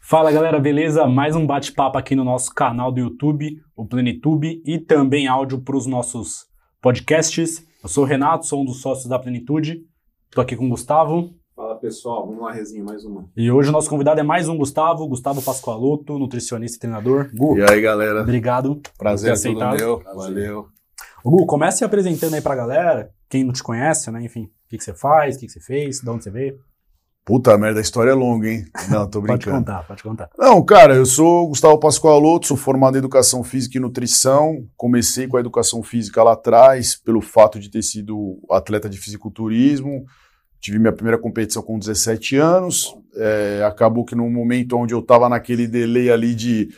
Fala galera, beleza? Mais um bate-papo aqui no nosso canal do YouTube, o Plenitude, e também áudio para os nossos podcasts. Eu sou o Renato, sou um dos sócios da Plenitude. Estou aqui com o Gustavo. Fala pessoal, vamos lá, resinha, mais uma. E hoje o nosso convidado é mais um Gustavo, Gustavo Pascoaloto, nutricionista e treinador. Gu, E aí, galera? obrigado. Prazer por ter é tudo aceitado. meu. Valeu. Gu, comece se apresentando aí pra galera, quem não te conhece, né? Enfim, o que, que você faz, o que, que você fez, de onde você veio. Puta merda, a história é longa, hein? Não, tô Pode brincando. contar, pode contar. Não, cara, eu sou Gustavo Pascoaloto, sou formado em Educação Física e Nutrição. Comecei com a Educação Física lá atrás, pelo fato de ter sido atleta de fisiculturismo. Tive minha primeira competição com 17 anos. É, acabou que num momento onde eu tava naquele delay ali de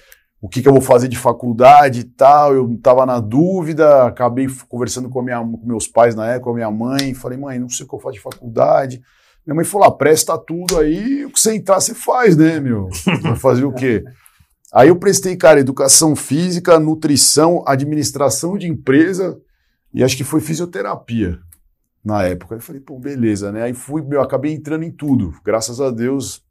o que, que eu vou fazer de faculdade e tal, eu tava na dúvida, acabei conversando com, minha, com meus pais na época, com a minha mãe, falei, mãe, não sei o que eu faço de faculdade. Minha mãe falou: ah, presta tudo aí, o que você entrar, você faz, né, meu? Vai fazer o quê? Aí eu prestei, cara, educação física, nutrição, administração de empresa e acho que foi fisioterapia na época. Aí eu falei, pô, beleza, né? Aí fui, meu, acabei entrando em tudo. Graças a Deus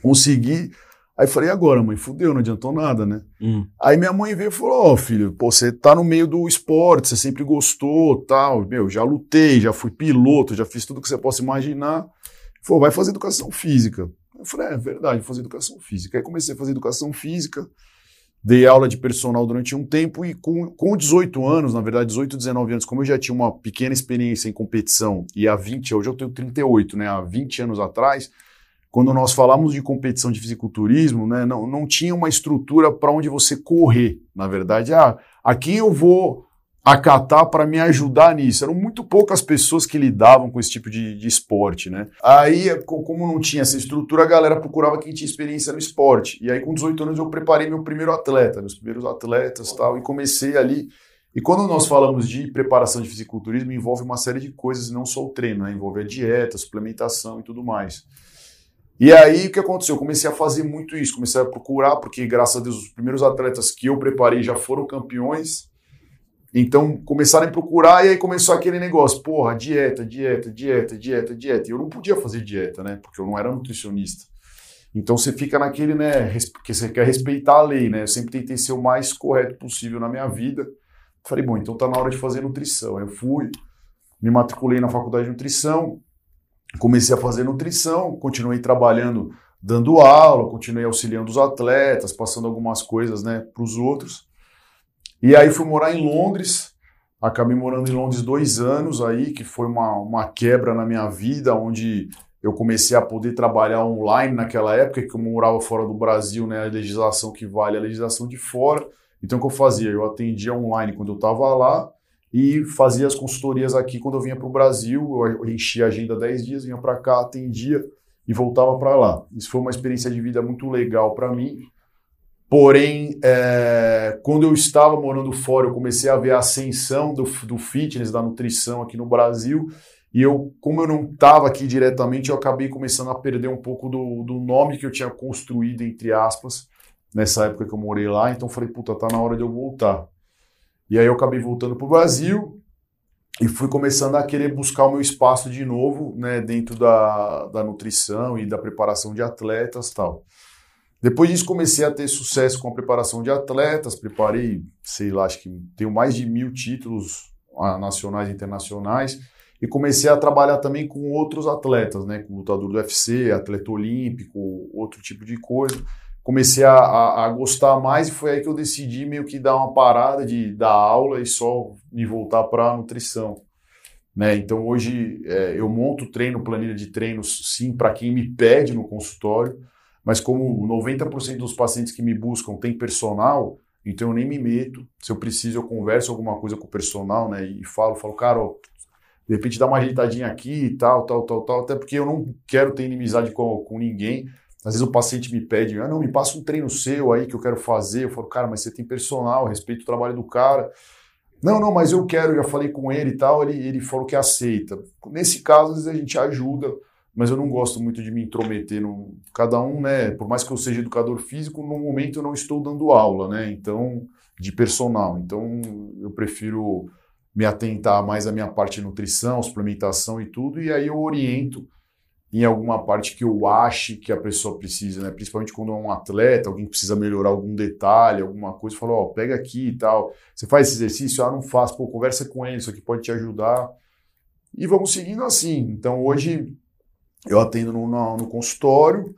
consegui. Aí falei, agora, mãe, fudeu, não adiantou nada, né? Hum. Aí minha mãe veio e falou: Ó, filho, pô, você tá no meio do esporte, você sempre gostou, tal. Meu, já lutei, já fui piloto, já fiz tudo que você possa imaginar. Falou, vai fazer educação física. Eu falei, é verdade, vou fazer educação física. Aí comecei a fazer educação física, dei aula de personal durante um tempo e com, com 18 anos, na verdade, 18, 19 anos, como eu já tinha uma pequena experiência em competição e há 20, hoje eu tenho 38, né? Há 20 anos atrás, quando nós falamos de competição de fisiculturismo, né, não, não tinha uma estrutura para onde você correr. Na verdade, ah, a quem eu vou acatar para me ajudar nisso? Eram muito poucas pessoas que lidavam com esse tipo de, de esporte, né? Aí, co- como não tinha essa estrutura, a galera procurava quem tinha experiência no esporte. E aí, com 18 anos, eu preparei meu primeiro atleta, meus primeiros atletas tal, e comecei ali. E quando nós falamos de preparação de fisiculturismo, envolve uma série de coisas, não só o treino, né? Envolve a dieta, suplementação e tudo mais. E aí, o que aconteceu? Eu comecei a fazer muito isso, comecei a procurar, porque graças a Deus os primeiros atletas que eu preparei já foram campeões. Então, começaram a procurar e aí começou aquele negócio, porra, dieta, dieta, dieta, dieta, dieta. E eu não podia fazer dieta, né? Porque eu não era nutricionista. Então você fica naquele, né, que você quer respeitar a lei, né? Eu sempre tentei ser o mais correto possível na minha vida. Falei, bom, então tá na hora de fazer nutrição. Aí eu fui, me matriculei na faculdade de nutrição, comecei a fazer nutrição, continuei trabalhando, dando aula, continuei auxiliando os atletas, passando algumas coisas, né, para os outros. E aí fui morar em Londres, acabei morando em Londres dois anos aí, que foi uma, uma quebra na minha vida, onde eu comecei a poder trabalhar online naquela época, que eu morava fora do Brasil, né, a legislação que vale é a legislação de fora. Então o que eu fazia? Eu atendia online quando eu estava lá, e fazia as consultorias aqui quando eu vinha para o Brasil. Eu enchia a agenda 10 dias, vinha para cá, atendia e voltava para lá. Isso foi uma experiência de vida muito legal para mim. Porém, é, quando eu estava morando fora, eu comecei a ver a ascensão do, do fitness, da nutrição aqui no Brasil. E eu, como eu não estava aqui diretamente, eu acabei começando a perder um pouco do, do nome que eu tinha construído, entre aspas, nessa época que eu morei lá. Então, falei, puta, tá na hora de eu voltar. E aí eu acabei voltando para o Brasil e fui começando a querer buscar o meu espaço de novo, né, dentro da, da nutrição e da preparação de atletas tal. Depois disso comecei a ter sucesso com a preparação de atletas, preparei, sei lá, acho que tenho mais de mil títulos ah, nacionais e internacionais e comecei a trabalhar também com outros atletas, né, com lutador do UFC, atleta olímpico, outro tipo de coisa comecei a, a, a, gostar mais e foi aí que eu decidi meio que dar uma parada de dar aula e só me voltar para a nutrição. Né? Então hoje é, eu monto treino, planilha de treinos, sim, para quem me pede no consultório, mas como 90% dos pacientes que me buscam tem personal, então eu nem me meto. Se eu preciso, eu converso alguma coisa com o personal né? e falo, falo, cara, ó, de repente dá uma ajeitadinha aqui e tal, tal, tal, tal, até porque eu não quero ter inimizade com, com ninguém. Às vezes o paciente me pede, ah, não, me passa um treino seu aí que eu quero fazer. Eu falo, cara, mas você tem personal, respeito o trabalho do cara. Não, não, mas eu quero, já falei com ele e tal, ele, ele falou que aceita. Nesse caso, às vezes a gente ajuda, mas eu não gosto muito de me intrometer. No, cada um, né, por mais que eu seja educador físico, no momento eu não estou dando aula, né, então, de personal. Então, eu prefiro me atentar mais à minha parte de nutrição, suplementação e tudo, e aí eu oriento em alguma parte que eu ache que a pessoa precisa, né? Principalmente quando é um atleta, alguém precisa melhorar algum detalhe, alguma coisa, fala, ó, pega aqui e tal. Você faz esse exercício? Ah, não faço. Pô, conversa com ele, isso aqui pode te ajudar. E vamos seguindo assim. Então, hoje eu atendo no, no, no consultório,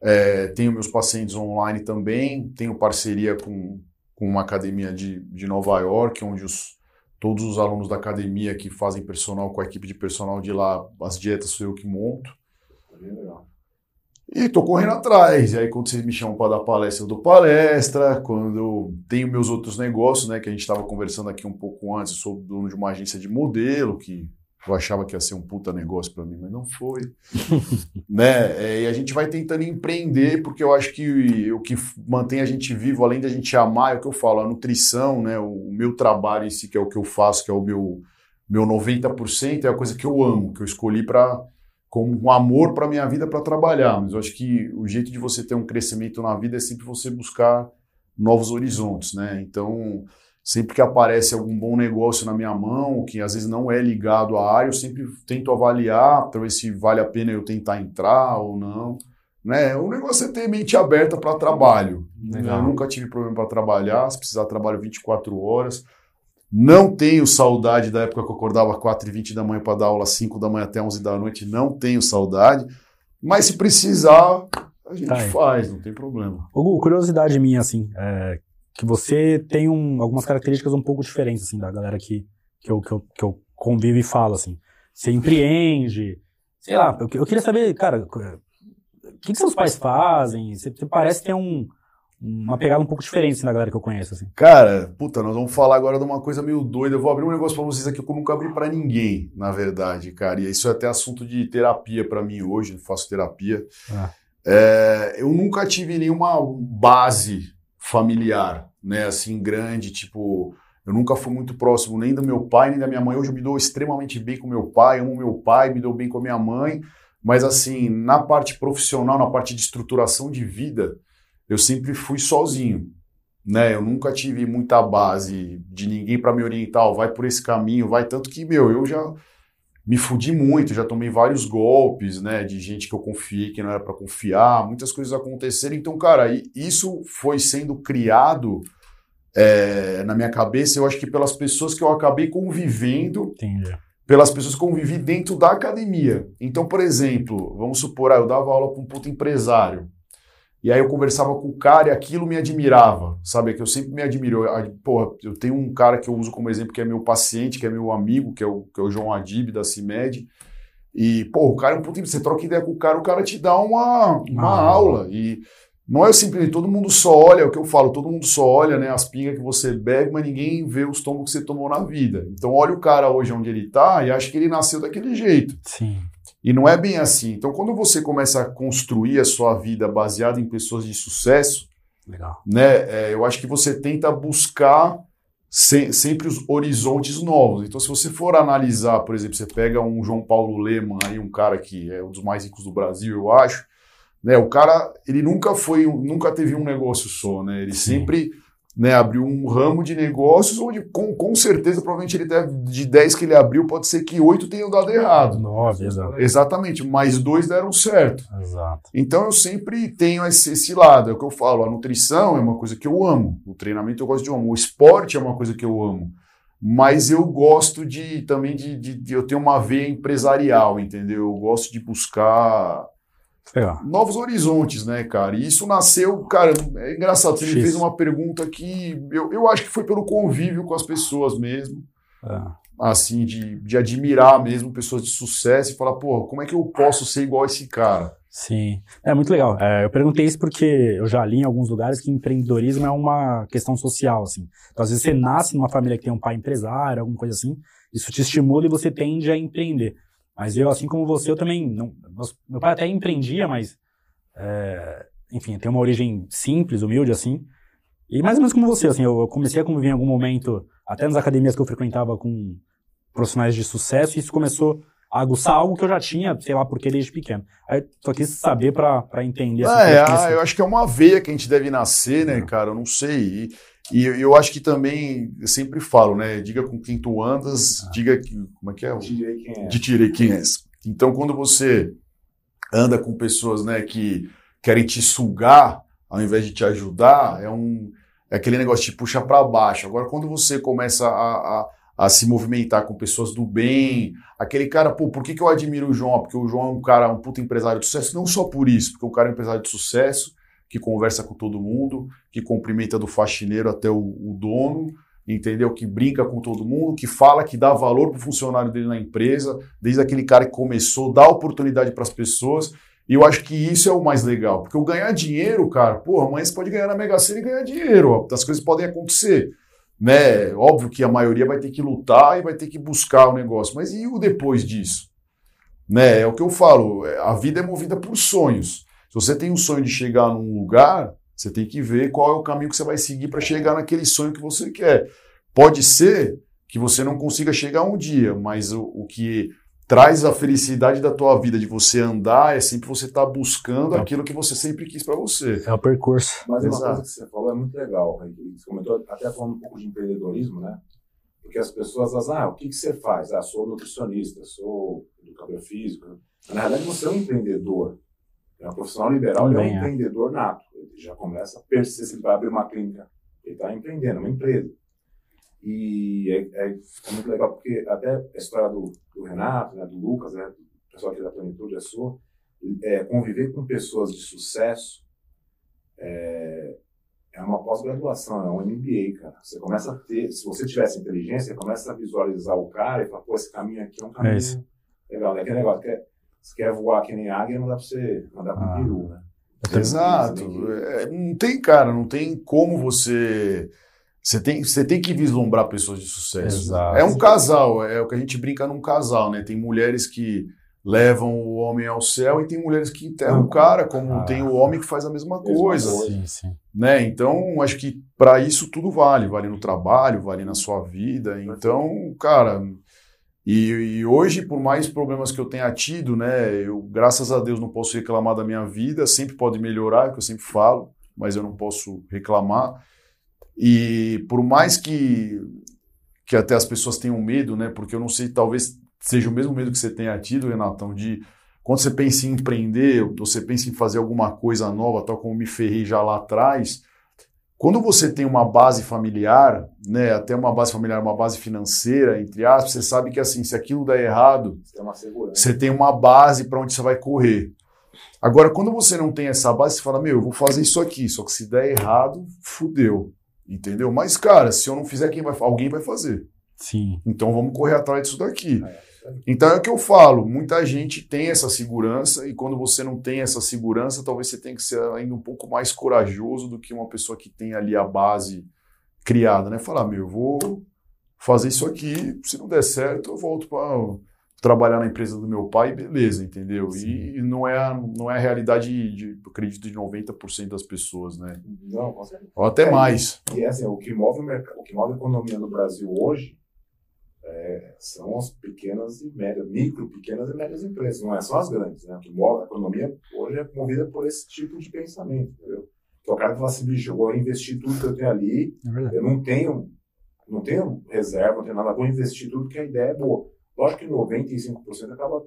é, tenho meus pacientes online também, tenho parceria com, com uma academia de, de Nova York, onde os, todos os alunos da academia que fazem personal com a equipe de personal de lá, as dietas sou eu que monto. E tô correndo atrás. E aí, quando vocês me chamam para dar palestra, eu dou palestra. Quando eu tenho meus outros negócios, né? Que a gente estava conversando aqui um pouco antes, eu sou dono de uma agência de modelo, que eu achava que ia ser um puta negócio para mim, mas não foi. né? É, e a gente vai tentando empreender, porque eu acho que o que mantém a gente vivo, além da gente amar, é o que eu falo, a nutrição, né? O meu trabalho em si, que é o que eu faço, que é o meu, meu 90%, é a coisa que eu amo, que eu escolhi para com um amor para minha vida para trabalhar. Mas eu acho que o jeito de você ter um crescimento na vida é sempre você buscar novos horizontes, né? Então, sempre que aparece algum bom negócio na minha mão, que às vezes não é ligado à área, eu sempre tento avaliar para ver se vale a pena eu tentar entrar ou não. Né? O negócio é ter mente aberta para trabalho. Legal. Eu nunca tive problema para trabalhar, se precisar trabalho 24 horas. Não tenho saudade da época que eu acordava 4h20 da manhã para dar aula 5 da manhã até 11 da noite. Não tenho saudade. Mas se precisar, a gente tá faz, não tem problema. Hugo, curiosidade minha, assim, é que você tem um, algumas características um pouco diferentes, assim, da galera que, que, eu, que, eu, que eu convivo e falo, assim. Você empreende, sei lá, eu, eu queria saber, cara, o que, que seus pais fazem? Você, você parece ter um uma pegada um pouco diferente na galera que eu conheço, assim. Cara, puta, nós vamos falar agora de uma coisa meio doida. Eu vou abrir um negócio para vocês aqui que eu nunca abri para ninguém, na verdade, cara. E isso é até assunto de terapia para mim hoje, eu faço terapia. Ah. É, eu nunca tive nenhuma base familiar, né, assim, grande, tipo... Eu nunca fui muito próximo nem do meu pai, nem da minha mãe. Hoje eu me dou extremamente bem com meu pai, amo meu pai, me dou bem com a minha mãe. Mas, assim, na parte profissional, na parte de estruturação de vida, eu sempre fui sozinho. Né? Eu nunca tive muita base de ninguém para me orientar, vai por esse caminho, vai tanto que, meu, eu já me fudi muito, já tomei vários golpes, né, de gente que eu confiei que não era para confiar, muitas coisas aconteceram. Então, cara, isso foi sendo criado é, na minha cabeça, eu acho que pelas pessoas que eu acabei convivendo, Entendi. pelas pessoas que convivi dentro da academia. Então, por exemplo, vamos supor, ah, eu dava aula para um puto empresário. E aí eu conversava com o cara e aquilo me admirava, sabe? É que eu sempre me admiro. Eu, porra, eu tenho um cara que eu uso como exemplo que é meu paciente, que é meu amigo, que é o, que é o João Adib, da CIMED. E, pô, o cara é um puto, você troca ideia com o cara, o cara te dá uma, uma ah, aula. E não é simplesmente, todo mundo só olha, é o que eu falo, todo mundo só olha, né, as pingas que você bebe, mas ninguém vê os tombos que você tomou na vida. Então olha o cara hoje onde ele tá e acha que ele nasceu daquele jeito. Sim. E não é bem assim. Então, quando você começa a construir a sua vida baseada em pessoas de sucesso, Legal. né, é, eu acho que você tenta buscar se, sempre os horizontes novos. Então, se você for analisar, por exemplo, você pega um João Paulo Leman, aí um cara que é um dos mais ricos do Brasil, eu acho, né, o cara, ele nunca foi, nunca teve um negócio só, né? Ele Sim. sempre né, abriu um ramo de negócios onde, com, com certeza, provavelmente ele deve, de 10 que ele abriu, pode ser que 8 tenham dado errado. 9, exato. Exatamente, mas dois deram certo. Exato. Então eu sempre tenho esse, esse lado, é o que eu falo, a nutrição é uma coisa que eu amo, o treinamento eu gosto de amo, o esporte é uma coisa que eu amo, mas eu gosto de também de, de, de eu tenho uma veia empresarial, entendeu? Eu gosto de buscar novos horizontes, né, cara? E isso nasceu, cara, é engraçado. Você X. me fez uma pergunta que eu, eu acho que foi pelo convívio com as pessoas mesmo. É. Assim, de, de admirar mesmo pessoas de sucesso e falar, pô, como é que eu posso ser igual a esse cara? Sim, é muito legal. É, eu perguntei isso porque eu já li em alguns lugares que empreendedorismo é uma questão social, assim. Então, às vezes você nasce numa família que tem um pai empresário, alguma coisa assim, isso te estimula e você tende a empreender. Mas eu, assim como você, eu também. Não, meu pai até empreendia, mas. É, enfim, tem uma origem simples, humilde, assim. E mais ou menos como você, assim, eu comecei a conviver em algum momento, até nas academias que eu frequentava com profissionais de sucesso, e isso começou a aguçar algo que eu já tinha, sei lá, porque desde pequeno. Aí só quis saber para entender. Assim, é, ah, eu acho que é uma veia que a gente deve nascer, né, cara? Eu não sei. E E eu acho que também, eu sempre falo, né? Diga com quem tu andas, ah. diga que, como é que é? De direi quem é. De direi quem é. Então, quando você anda com pessoas, né, que querem te sugar ao invés de te ajudar, é um é aquele negócio que te puxa para baixo. Agora, quando você começa a, a, a, se movimentar com pessoas do bem, aquele cara, pô, por que, que eu admiro o João? Porque o João é um cara, um puto empresário de sucesso, não só por isso, porque o cara é um empresário de sucesso, que conversa com todo mundo, que cumprimenta do faxineiro até o, o dono, entendeu? Que brinca com todo mundo, que fala, que dá valor para o funcionário dele na empresa, desde aquele cara que começou, dá oportunidade para as pessoas. E eu acho que isso é o mais legal, porque o ganhar dinheiro, cara, porra, amanhã você pode ganhar na Mega Sena e ganhar dinheiro, ó, as coisas podem acontecer, né? Óbvio que a maioria vai ter que lutar e vai ter que buscar o negócio, mas e o depois disso? Né? É o que eu falo, é, a vida é movida por sonhos. Se você tem um sonho de chegar num lugar, você tem que ver qual é o caminho que você vai seguir para chegar naquele sonho que você quer. Pode ser que você não consiga chegar um dia, mas o, o que traz a felicidade da tua vida, de você andar, é sempre você estar tá buscando é. aquilo que você sempre quis para você. É o percurso. Mas Exato. uma coisa que você falou é muito legal, você comentou até falando um pouco de empreendedorismo, né? Porque as pessoas, elas, ah, o que, que você faz? Ah, sou nutricionista, sou educador físico. Na verdade, você é um empreendedor. É um profissional liberal, ele é um é. empreendedor nato. Ele já começa a perceber se ele vai abrir uma clínica. Ele está empreendendo, uma empresa. E é, é, é, muito legal, porque até a história do, do Renato, né, do Lucas, né, do pessoal aqui da Plenitude, a sua, é, conviver com pessoas de sucesso é, é uma pós-graduação, é um MBA, cara. Você começa a ter, se você tivesse inteligência, você começa a visualizar o cara e fala, pô, esse caminho aqui é um caminho é legal. Né? Aquele negócio, quer, você quer voar que nem águia, não dá pra você andar com ah. peru, né? Exato. É, não tem, cara, não tem como você você tem, você tem que vislumbrar pessoas de sucesso. Exato. É um casal, é o que a gente brinca num casal, né? Tem mulheres que levam o homem ao céu e tem mulheres que enterram o cara, como ah, tem o homem que faz a mesma coisa. Sim, sim. Né? Então, acho que para isso tudo vale. Vale no trabalho, vale na sua vida. Então, cara. E, e, hoje, por mais problemas que eu tenha tido, né? Eu, graças a Deus, não posso reclamar da minha vida. Sempre pode melhorar, é o que eu sempre falo, mas eu não posso reclamar. E por mais que, que até as pessoas tenham medo, né? Porque eu não sei, talvez seja o mesmo medo que você tenha tido, Renatão, de quando você pensa em empreender, você pensa em fazer alguma coisa nova, tal como me ferrei já lá atrás. Quando você tem uma base familiar, né, até uma base familiar, uma base financeira, entre aspas, você sabe que assim, se aquilo der errado, você tem uma, você tem uma base para onde você vai correr. Agora, quando você não tem essa base, você fala, meu, eu vou fazer isso aqui, só que se der errado, fudeu. Entendeu? Mas, cara, se eu não fizer, quem vai, alguém vai fazer. Sim. Então vamos correr atrás disso daqui. É, então é o que eu falo, muita gente tem essa segurança e quando você não tem essa segurança, talvez você tenha que ser ainda um pouco mais corajoso do que uma pessoa que tem ali a base criada, né? Falar, meu, eu vou fazer isso aqui, se não der certo, eu volto para trabalhar na empresa do meu pai, beleza, entendeu? Sim. E não é, a, não é a realidade, de, eu acredito, de 90% das pessoas, né? Não, com certeza. Ou até é, mais. E é assim, o que move o mercado, o que move a economia no Brasil hoje é, são as pequenas e médias, micro, pequenas e médias empresas, não é só as grandes, né? O que move a economia hoje é movida por esse tipo de pensamento, entendeu? Que o cara fala assim, bicho, eu vou investir tudo que eu tenho ali, é eu não tenho, não tenho reserva, não tenho nada, vou investir tudo que a ideia é boa. Lógico que 95% acaba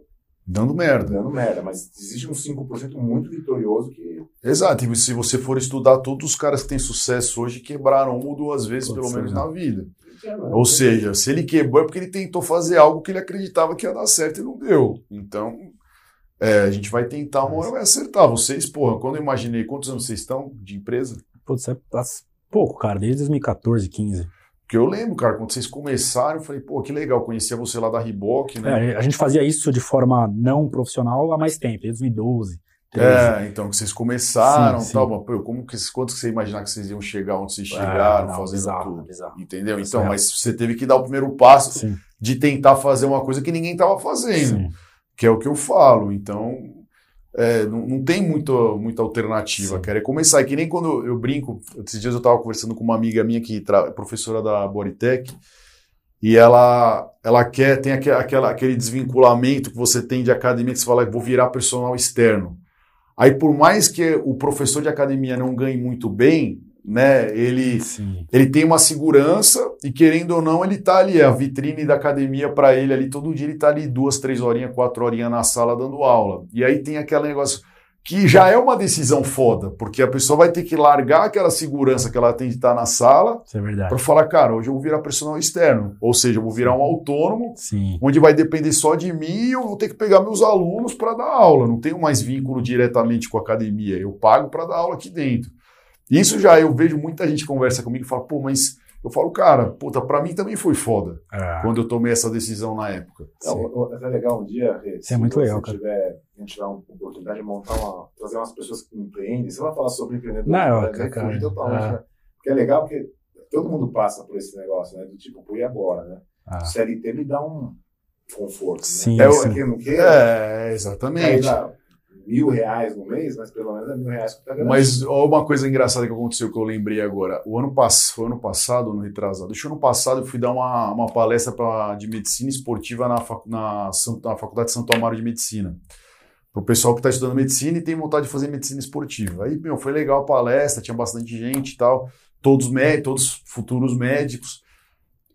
dando merda. Dando merda, mas existe um 5% muito vitorioso que. Exato, e se você for estudar, todos os caras que têm sucesso hoje quebraram uma ou duas vezes, Pode pelo menos, não. na vida. É, ou seja, se ele quebrou é porque ele tentou fazer algo que ele acreditava que ia dar certo e não deu. Então, é, a gente vai tentar, uma hora vai acertar. Vocês, porra, quando eu imaginei, quantos anos vocês estão de empresa? Putz, é pouco, cara, desde 2014, 15. Porque eu lembro, cara, quando vocês começaram, eu falei, pô, que legal, conhecia você lá da Reebok, né? É, a gente fazia isso de forma não profissional há mais tempo, desde 2012. 13. É, então, que vocês começaram sim, tal, mas, pô, como que, quanto que você imaginar que vocês iam chegar onde vocês é, chegaram, é, não, fazendo bizarro, tudo? Bizarro. Entendeu? Então, é. mas você teve que dar o primeiro passo sim. de tentar fazer uma coisa que ninguém estava fazendo, sim. que é o que eu falo. Então, é, não, não, tem muita, muita alternativa, Sim. cara. É começar. É que nem quando eu brinco. Esses dias eu estava conversando com uma amiga minha que é professora da Bodytech. E ela, ela quer, tem aquela, aquele desvinculamento que você tem de academia, que você fala, vou virar personal externo. Aí, por mais que o professor de academia não ganhe muito bem, né? Ele, ele tem uma segurança e, querendo ou não, ele tá ali, a vitrine da academia para ele ali, todo dia ele tá ali duas, três horinhas, quatro horinhas na sala dando aula. E aí tem aquele negócio que já é uma decisão foda, porque a pessoa vai ter que largar aquela segurança que ela tem de estar na sala é para falar, cara, hoje eu vou virar personal externo, ou seja, eu vou virar um autônomo, Sim. onde vai depender só de mim e eu vou ter que pegar meus alunos para dar aula, não tenho mais vínculo diretamente com a academia, eu pago para dar aula aqui dentro. Isso já eu vejo muita gente conversa comigo e fala, pô, mas eu falo, cara, puta, pra mim também foi foda é. quando eu tomei essa decisão na época. É, é legal um dia, Rê, Isso é muito legal, cara. Tiver, a gente tiver uma oportunidade de montar uma, trazer umas pessoas que empreendem, você vai falar sobre empreendedorismo, Não, né? cara, cara, totalmente, é. né? Porque é legal porque todo mundo passa por esse negócio, né? Do tipo, pô, e agora, né? Ah. O CLT me dá um conforto, Sim, né? É, sim. o que não queira, É, aí exatamente. dá mil reais no mês, mas pelo menos é mil reais que tá garantido. Mas ó, uma coisa engraçada que aconteceu que eu lembrei agora. O ano passado, foi ano passado, ano retrasado. Que ano passado eu fui dar uma, uma palestra pra, de medicina esportiva na, facu- na, na Faculdade de Santo Amaro de Medicina. Para o pessoal que está estudando medicina e tem vontade de fazer medicina esportiva. Aí, meu, foi legal a palestra, tinha bastante gente e tal, todos, todos futuros médicos.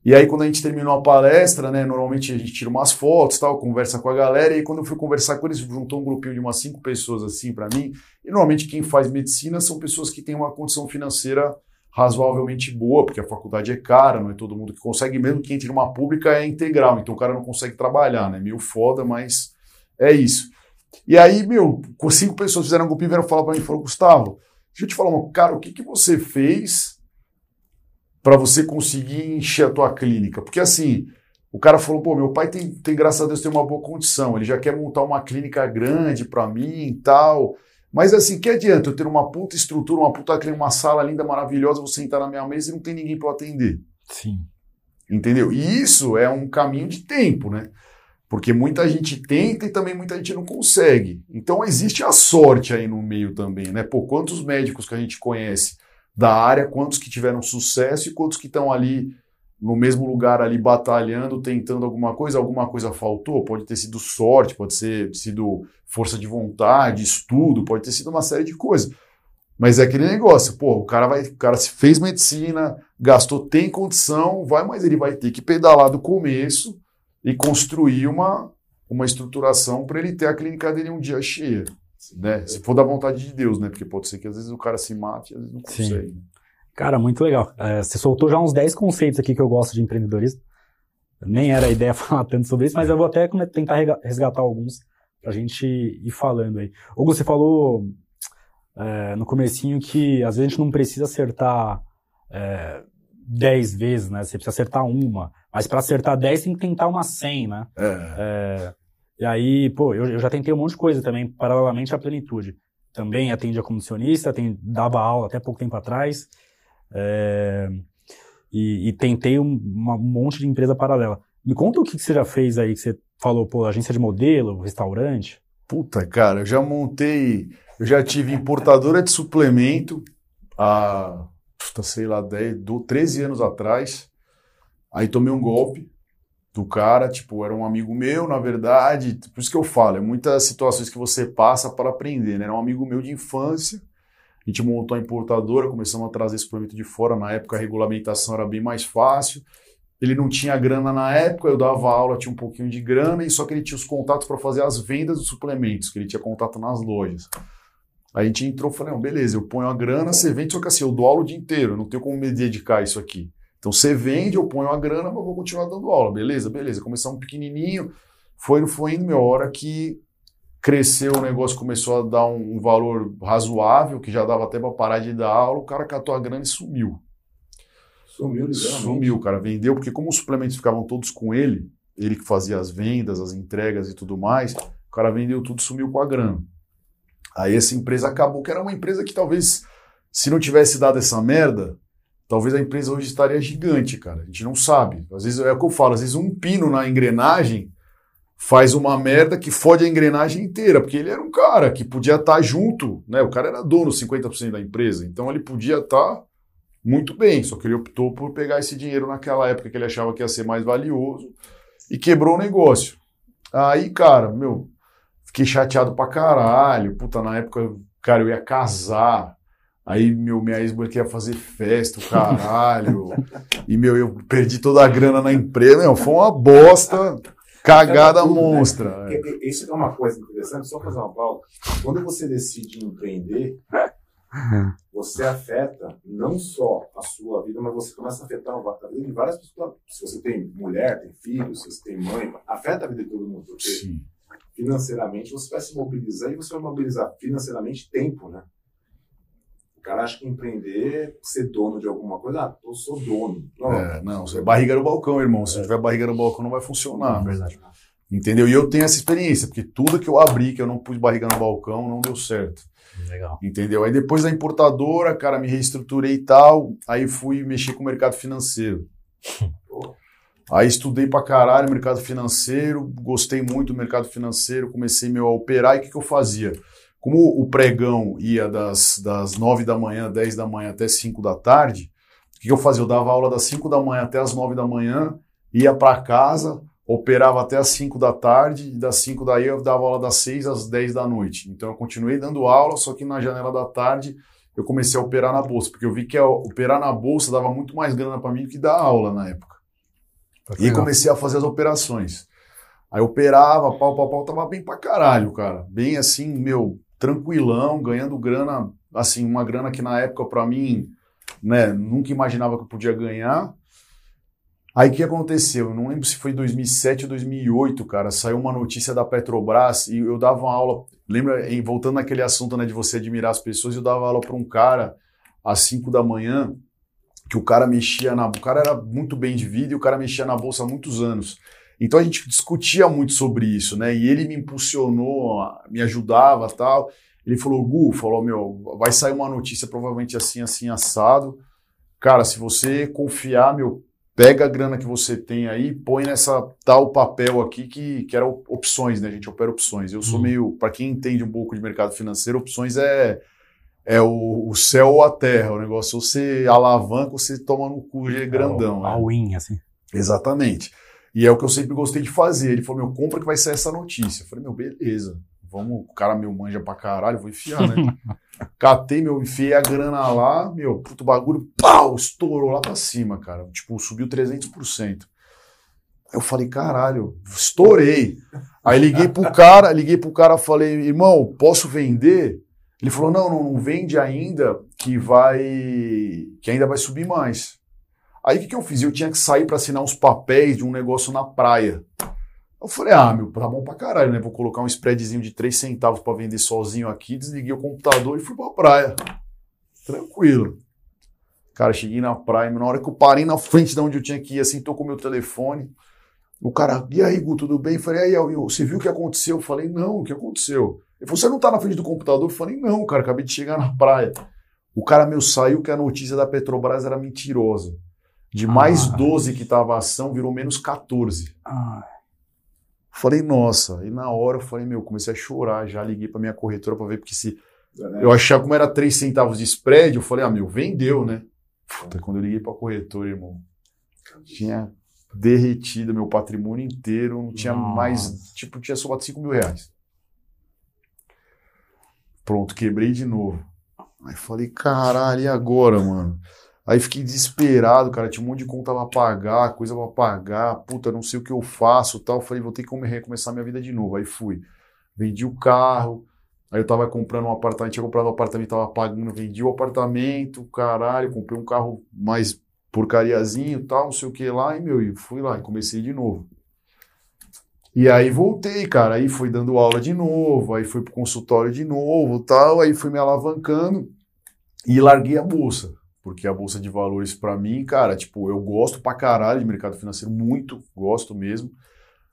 E aí, quando a gente terminou a palestra, né, normalmente a gente tira umas fotos, tal, conversa com a galera, e quando eu fui conversar com eles, juntou um grupinho de umas cinco pessoas assim para mim, e normalmente quem faz medicina são pessoas que têm uma condição financeira razoavelmente boa, porque a faculdade é cara, não é todo mundo que consegue, mesmo quem entra numa pública é integral, então o cara não consegue trabalhar, né? Meio foda, mas é isso. E aí, meu, com cinco pessoas fizeram um grupinho, vieram falar para mim, falou, Gustavo, deixa eu te falar, uma, cara, o que, que você fez para você conseguir encher a tua clínica? Porque assim, o cara falou, pô, meu pai tem, tem graças a Deus, tem uma boa condição, ele já quer montar uma clínica grande para mim e tal, mas assim, que adianta eu ter uma puta estrutura, uma puta clínica, uma sala linda, maravilhosa, você sentar na minha mesa e não tem ninguém para atender? Sim. Entendeu? E isso é um caminho de tempo, né? Porque muita gente tenta e também muita gente não consegue. Então existe a sorte aí no meio também, né? Pô, quantos médicos que a gente conhece da área, quantos que tiveram sucesso e quantos que estão ali no mesmo lugar ali batalhando, tentando alguma coisa, alguma coisa faltou, pode ter sido sorte, pode ter sido força de vontade, estudo, pode ter sido uma série de coisas. Mas é aquele negócio, pô, o cara vai, o cara se fez medicina, gastou, tem condição, vai, mas ele vai ter que pedalar do começo e construir uma, uma estruturação para ele ter a clínica dele um dia cheia, né? Se for da vontade de Deus, né? Porque pode ser que às vezes o cara se mate, às vezes não Sim. consegue. Cara, muito legal. É, você soltou já uns 10 conceitos aqui que eu gosto de empreendedorismo. Nem era a ideia falar tanto sobre isso, mas eu vou até tentar resgatar alguns pra gente ir falando aí. Hugo, você falou é, no comecinho que às vezes a gente não precisa acertar é, 10 vezes, né? Você precisa acertar uma. Mas para acertar 10 tem que tentar umas 100, né? É. É, e aí, pô, eu, eu já tentei um monte de coisa também, paralelamente à plenitude. Também atendia como nutricionista, tem, dava aula até pouco tempo atrás. é, e, e tentei um, um monte de empresa paralela. Me conta o que, que você já fez aí, que você falou, pô, agência de modelo, restaurante. Puta, cara, eu já montei, eu já tive importadora de suplemento há, sei lá, 10, do- 13 anos atrás. Aí tomei um golpe do cara, tipo, era um amigo meu, na verdade, por isso que eu falo, é muitas situações que você passa para aprender, né? Era um amigo meu de infância, a gente montou a importadora, começamos a trazer suplemento de fora, na época a regulamentação era bem mais fácil, ele não tinha grana na época, eu dava aula, tinha um pouquinho de grana, e só que ele tinha os contatos para fazer as vendas dos suplementos, que ele tinha contato nas lojas. Aí a gente entrou e não, beleza, eu ponho a grana, você vende, só que assim, eu dou aula o dia inteiro, não tenho como me dedicar a isso aqui. Então você vende, eu ponho a grana, mas vou continuar dando aula, beleza? Beleza. Começamos pequenininho, foi foi indo, meu, hora que cresceu o negócio, começou a dar um, um valor razoável, que já dava até para parar de dar aula, o cara catou a grana e sumiu. Sumiu, literalmente. Sumiu, cara, vendeu, porque como os suplementos ficavam todos com ele, ele que fazia as vendas, as entregas e tudo mais, o cara vendeu tudo, sumiu com a grana. Aí essa empresa acabou, que era uma empresa que talvez, se não tivesse dado essa merda, talvez a empresa hoje estaria gigante, cara. A gente não sabe. Às vezes é o que eu falo, às vezes um pino na engrenagem faz uma merda que fode a engrenagem inteira, porque ele era um cara que podia estar junto, né? O cara era dono 50% da empresa, então ele podia estar muito bem, só que ele optou por pegar esse dinheiro naquela época que ele achava que ia ser mais valioso e quebrou o negócio. Aí, cara, meu, fiquei chateado pra caralho. Puta, na época, cara, eu ia casar. Aí, meu, minha ex-mulher queria fazer festa, o caralho. e, meu, eu perdi toda a grana na empresa. Meu, foi uma bosta, cagada tudo, né? monstra. Porque Isso é uma coisa interessante, só fazer uma pausa. Quando você decide empreender, você afeta não só a sua vida, mas você começa a afetar a vida de várias pessoas. Se você tem mulher, tem filhos, se você tem mãe, afeta a vida de todo mundo. Porque Sim. financeiramente você vai se mobilizar e você vai mobilizar financeiramente tempo, né? O cara acha que empreender é ser dono de alguma coisa. Ah, eu sou dono. Não, É, não, você é barriga no balcão, irmão. Se não tiver barriga no balcão, não vai funcionar. verdade. Entendeu? E eu tenho essa experiência, porque tudo que eu abri, que eu não pus barriga no balcão, não deu certo. Legal. Entendeu? Aí depois da importadora, cara, me reestruturei e tal. Aí fui mexer com o mercado financeiro. Aí estudei pra caralho mercado financeiro, gostei muito do mercado financeiro, comecei meu, a operar e o que, que eu fazia? Como o pregão ia das, das 9 da manhã, 10 da manhã até 5 da tarde, o que, eu fazia? Eu dava aula das 5 da manhã até as 9 da manhã, ia para casa, operava até as 5 da tarde, e das 5 daí eu dava aula das 6 às 10 da noite. Então eu continuei dando aula, só que na janela da tarde eu comecei a operar na bolsa, porque eu vi que operar na bolsa dava muito mais grana para mim do que dar aula na época. E aí comecei a fazer as operações. Aí operava, pau, pau, pau, tava bem pra caralho, cara. Bem assim, meu, tranquilão, ganhando grana, assim, uma grana que na época pra mim, né, nunca imaginava que eu podia ganhar. Aí o que aconteceu? Eu não lembro se foi 2007 ou 2008, cara, saiu uma notícia da Petrobras e eu dava uma aula, lembra, em- voltando naquele assunto, né, de você admirar as pessoas, eu dava aula pra um cara às 5 da manhã, que o cara mexia na. O cara era muito bem de vida e o cara mexia na bolsa há muitos anos. Então a gente discutia muito sobre isso, né? E ele me impulsionou, me ajudava tal. Ele falou, Gu, falou, meu, vai sair uma notícia provavelmente assim, assim, assado. Cara, se você confiar, meu, pega a grana que você tem aí, põe nessa tal papel aqui que, que era op- opções, né? A gente opera opções. Eu sou Uhum. meio, para quem entende um pouco de mercado financeiro, opções é é o, o céu ou a terra. O negócio, ou você alavanca ou você toma no cu de grandão. né? All-in, assim. Exatamente. E é o que eu sempre gostei de fazer. Ele falou, meu, compra que vai ser essa notícia. Eu falei, meu, beleza. Vamos, o cara meu manja pra caralho, vou enfiar, né? Catei, meu, enfiei a grana lá, meu, puto bagulho, pau, estourou lá pra cima, cara. Tipo, subiu 300%. Aí eu falei, caralho, estourei. Aí liguei pro cara, liguei pro cara, falei, irmão, posso vender? Ele falou, não, não, não vende ainda, que vai, que ainda vai subir mais. Aí o que, que eu fiz? Eu tinha que sair para assinar uns papéis de um negócio na praia. Eu falei, ah, meu, tá bom pra caralho, né? Vou colocar um spreadzinho de 3 centavos para vender sozinho aqui, desliguei o computador e fui pra praia. Tranquilo. Cara, cheguei na praia, na hora que eu parei na frente de onde eu tinha que ir, assim, tô com o meu telefone. O cara, e aí, Gu, tudo bem? Eu falei, aí, Elvio, você viu o que aconteceu? Eu falei, não, o que aconteceu? Ele falou, você não tá na frente do computador? Eu falei, não, cara, acabei de chegar na praia. O cara meu saiu que a notícia da Petrobras era mentirosa. De mais Ah. 12 que tava a ação, virou menos 14. Ah, Falei, nossa. E na hora eu falei, meu, comecei a chorar. Já liguei pra minha corretora pra ver, porque se né? eu achava como era 3 centavos de spread, eu falei, ah, meu, vendeu, né? Puta, quando eu liguei pra corretora, irmão, tinha derretido meu patrimônio inteiro, não tinha Nossa. mais, tipo, tinha sobrado 5 mil reais. Pronto, quebrei de novo. Aí falei, caralho, e agora, mano? Aí fiquei desesperado, cara, tinha um monte de conta pra pagar, coisa pra pagar, puta, não sei o que eu faço tal. Falei, vou ter que come- recomeçar minha vida de novo. Aí fui, vendi o carro, aí eu tava comprando um apartamento, tinha comprado um apartamento, tava pagando, vendi o apartamento, caralho, comprei um carro mais porcariazinho tal, não sei o que lá, e meu, fui lá e comecei de novo. E aí voltei, cara, aí fui dando aula de novo, aí fui pro consultório de novo, tal, aí fui me alavancando e larguei a bolsa, porque a bolsa de valores pra mim, cara, tipo, eu gosto pra caralho de mercado financeiro, muito, gosto mesmo.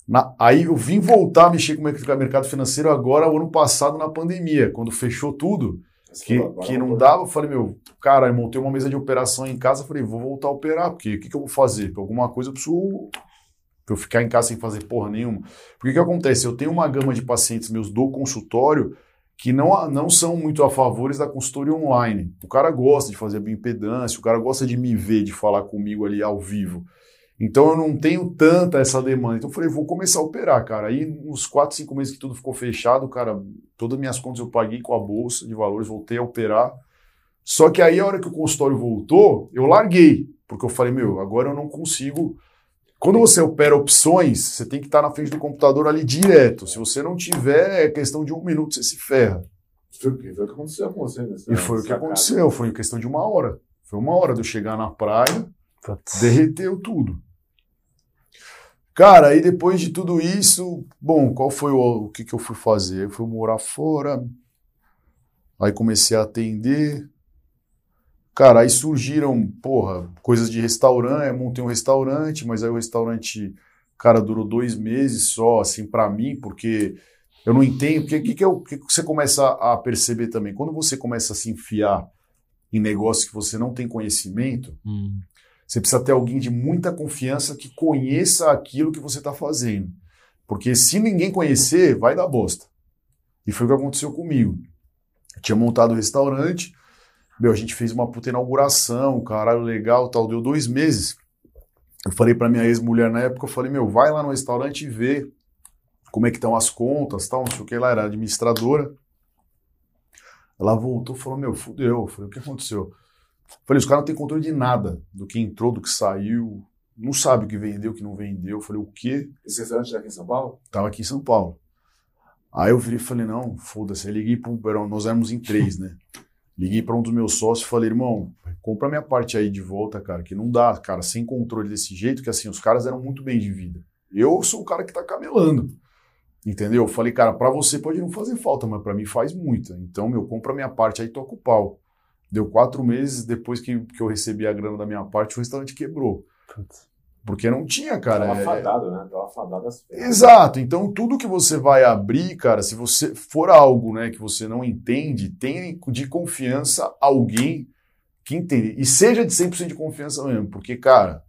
Na- aí eu vim voltar a mexer com o merc- mercado financeiro agora, o ano passado, na pandemia, quando fechou tudo, que, que eu não dava, eu falei, meu, cara, eu montei uma mesa de operação em casa, falei, vou voltar a operar, porque o que, que eu vou fazer? Alguma coisa eu preciso eu ficar em casa sem fazer porra nenhuma. Porque o que acontece? Eu tenho uma gama de pacientes meus do consultório que não, não são muito a favores da consultoria online. O cara gosta de fazer bioimpedância, o cara gosta de me ver, de falar comigo ali ao vivo. Então eu não tenho tanta essa demanda. Então eu falei, vou começar a operar, cara. Aí, uns 4, 5 meses que tudo ficou fechado, cara, todas as minhas contas eu paguei com a bolsa de valores, voltei a operar. Só que aí, a hora que o consultório voltou, eu larguei, porque eu falei, meu, agora eu não consigo. Quando você opera opções, você tem que estar na frente do computador ali direto. Se você não tiver, é questão de um minuto, você se ferra. Foi o que foi o que aconteceu com você nessa E foi o que aconteceu, foi em questão de uma hora. Foi uma hora de eu chegar na praia, Putz. derreteu tudo. Cara, aí depois de tudo isso, bom, qual foi o, o que, que eu fui fazer? Eu fui morar fora, aí comecei a atender. Cara, aí surgiram, porra, coisas de restaurante, eu montei um restaurante, mas aí o restaurante, cara, durou dois meses só, assim, pra mim, porque eu não entendo, porque o que, que, é o- que, você começa a perceber também? Quando você começa a se enfiar em negócio que você não tem conhecimento, Hum. você precisa ter alguém de muita confiança que conheça aquilo que você está fazendo. Porque se ninguém conhecer, vai dar bosta. E foi o que aconteceu comigo. Eu tinha montado o restaurante, meu, a gente fez uma puta inauguração, caralho, legal, tal, deu dois meses. Eu falei pra minha ex-mulher na época, eu falei, meu, vai lá no restaurante e vê como é que estão as contas, tal, não sei o que, ela era administradora. Ela voltou e falou, meu, fudeu. Eu falei, o que aconteceu? Falei, os caras não têm controle de nada, do que entrou, do que saiu, não sabe o que vendeu, o que não vendeu. Eu falei, o quê? Esse restaurante era aqui em São Paulo? Tava aqui em São Paulo. Aí eu virei e falei, não, foda-se. Aí liguei pro, nós éramos em três, né? Liguei para um dos meus sócios e falei, irmão, compra minha parte aí de volta, cara, que não dá, cara, sem controle desse jeito, que assim, os caras eram muito bem de vida. Eu sou o cara que tá camelando. Entendeu? Eu falei, cara, pra você pode não fazer falta, mas pra mim faz muita. Então, meu, compra minha parte aí toca o pau. Deu quatro meses depois que, que eu recebi a grana da minha parte, o restaurante quebrou. Putz. Porque não tinha, cara. Tava é- fadado, né? Tava fadado às férias. Exato. Então, tudo que você vai abrir, cara, se você for algo né, que você não entende, tenha de confiança alguém que entende. E seja de 100% de confiança mesmo. Porque, cara,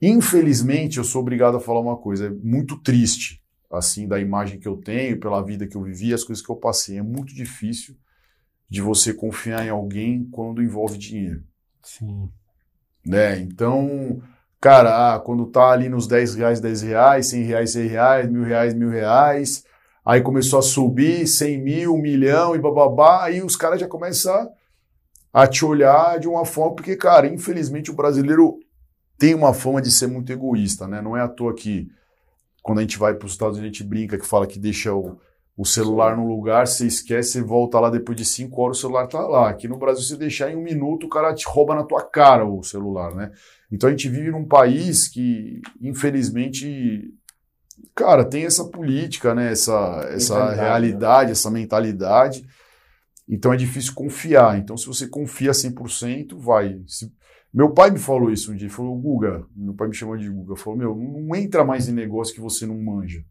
infelizmente, eu sou obrigado a falar uma coisa. É muito triste, assim, da imagem que eu tenho, pela vida que eu vivi, as coisas que eu passei. É muito difícil de você confiar em alguém quando envolve dinheiro Sim. né? Então, cara, ah, quando tá ali nos 10 reais, 10 reais, 100 reais, 100 reais, mil reais, mil reais, aí começou a subir 100 mil, um milhão e bababá, aí os caras já começam a te olhar de uma forma, porque, cara, infelizmente o brasileiro tem uma fama de ser muito egoísta, né? Não é à toa que quando a gente vai para os Estados Unidos, a gente brinca que fala que deixa o, o celular no lugar, você esquece, você volta lá depois de cinco horas, o celular tá lá. Aqui no Brasil, se deixar em um minuto, o cara te rouba na tua cara o celular, né? Então a gente vive num país que, infelizmente, cara, tem essa política, né? Essa, essa né? realidade, essa mentalidade. Então é difícil confiar. Então, se você confia 100%, vai. Se- Meu pai me falou isso um dia, ele falou, Guga, meu pai me chamou de Guga, falou, meu, não entra mais em negócio que você não manja.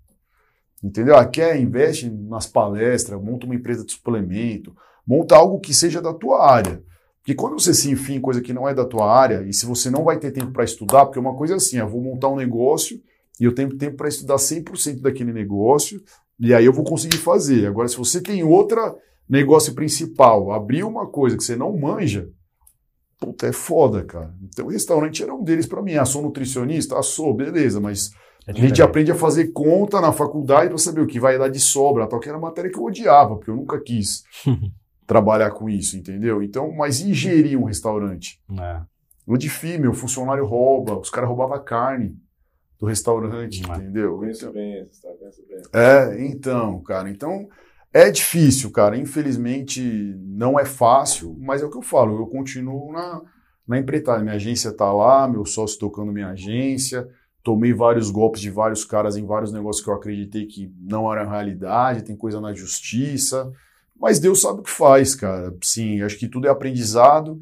Entendeu? Ah, quer, investe nas palestras, monta uma empresa de suplemento, monta algo que seja da tua área. Porque quando você se enfia em coisa que não é da tua área, e se você não vai ter tempo para estudar, porque uma coisa é assim, eu vou montar um negócio e eu tenho tempo para estudar 100% daquele negócio, e aí eu vou conseguir fazer. Agora, se você tem outra negócio principal, abrir uma coisa que você não manja, puta, é foda, cara. Então, o restaurante era um deles para mim. Ah, sou nutricionista? Ah, sou, beleza, mas É a gente aprende a fazer conta na faculdade para saber o que vai dar de sobra, tal, que era matéria que eu odiava, porque eu nunca quis trabalhar com isso, entendeu? Então, mas e gerir um restaurante? É. De meu funcionário rouba, os caras roubavam carne do restaurante, é. entendeu? Conheço Então, bem história, conheço bem. é, então, cara, então é difícil, cara. Infelizmente não é fácil, mas é o que eu falo, eu continuo na, na empreitada. Minha agência tá lá, meu sócio tocando minha agência. Tomei vários golpes de vários caras em vários negócios que eu acreditei que não eram realidade, tem coisa na justiça. Mas Deus sabe o que faz, cara. Sim, acho que tudo é aprendizado.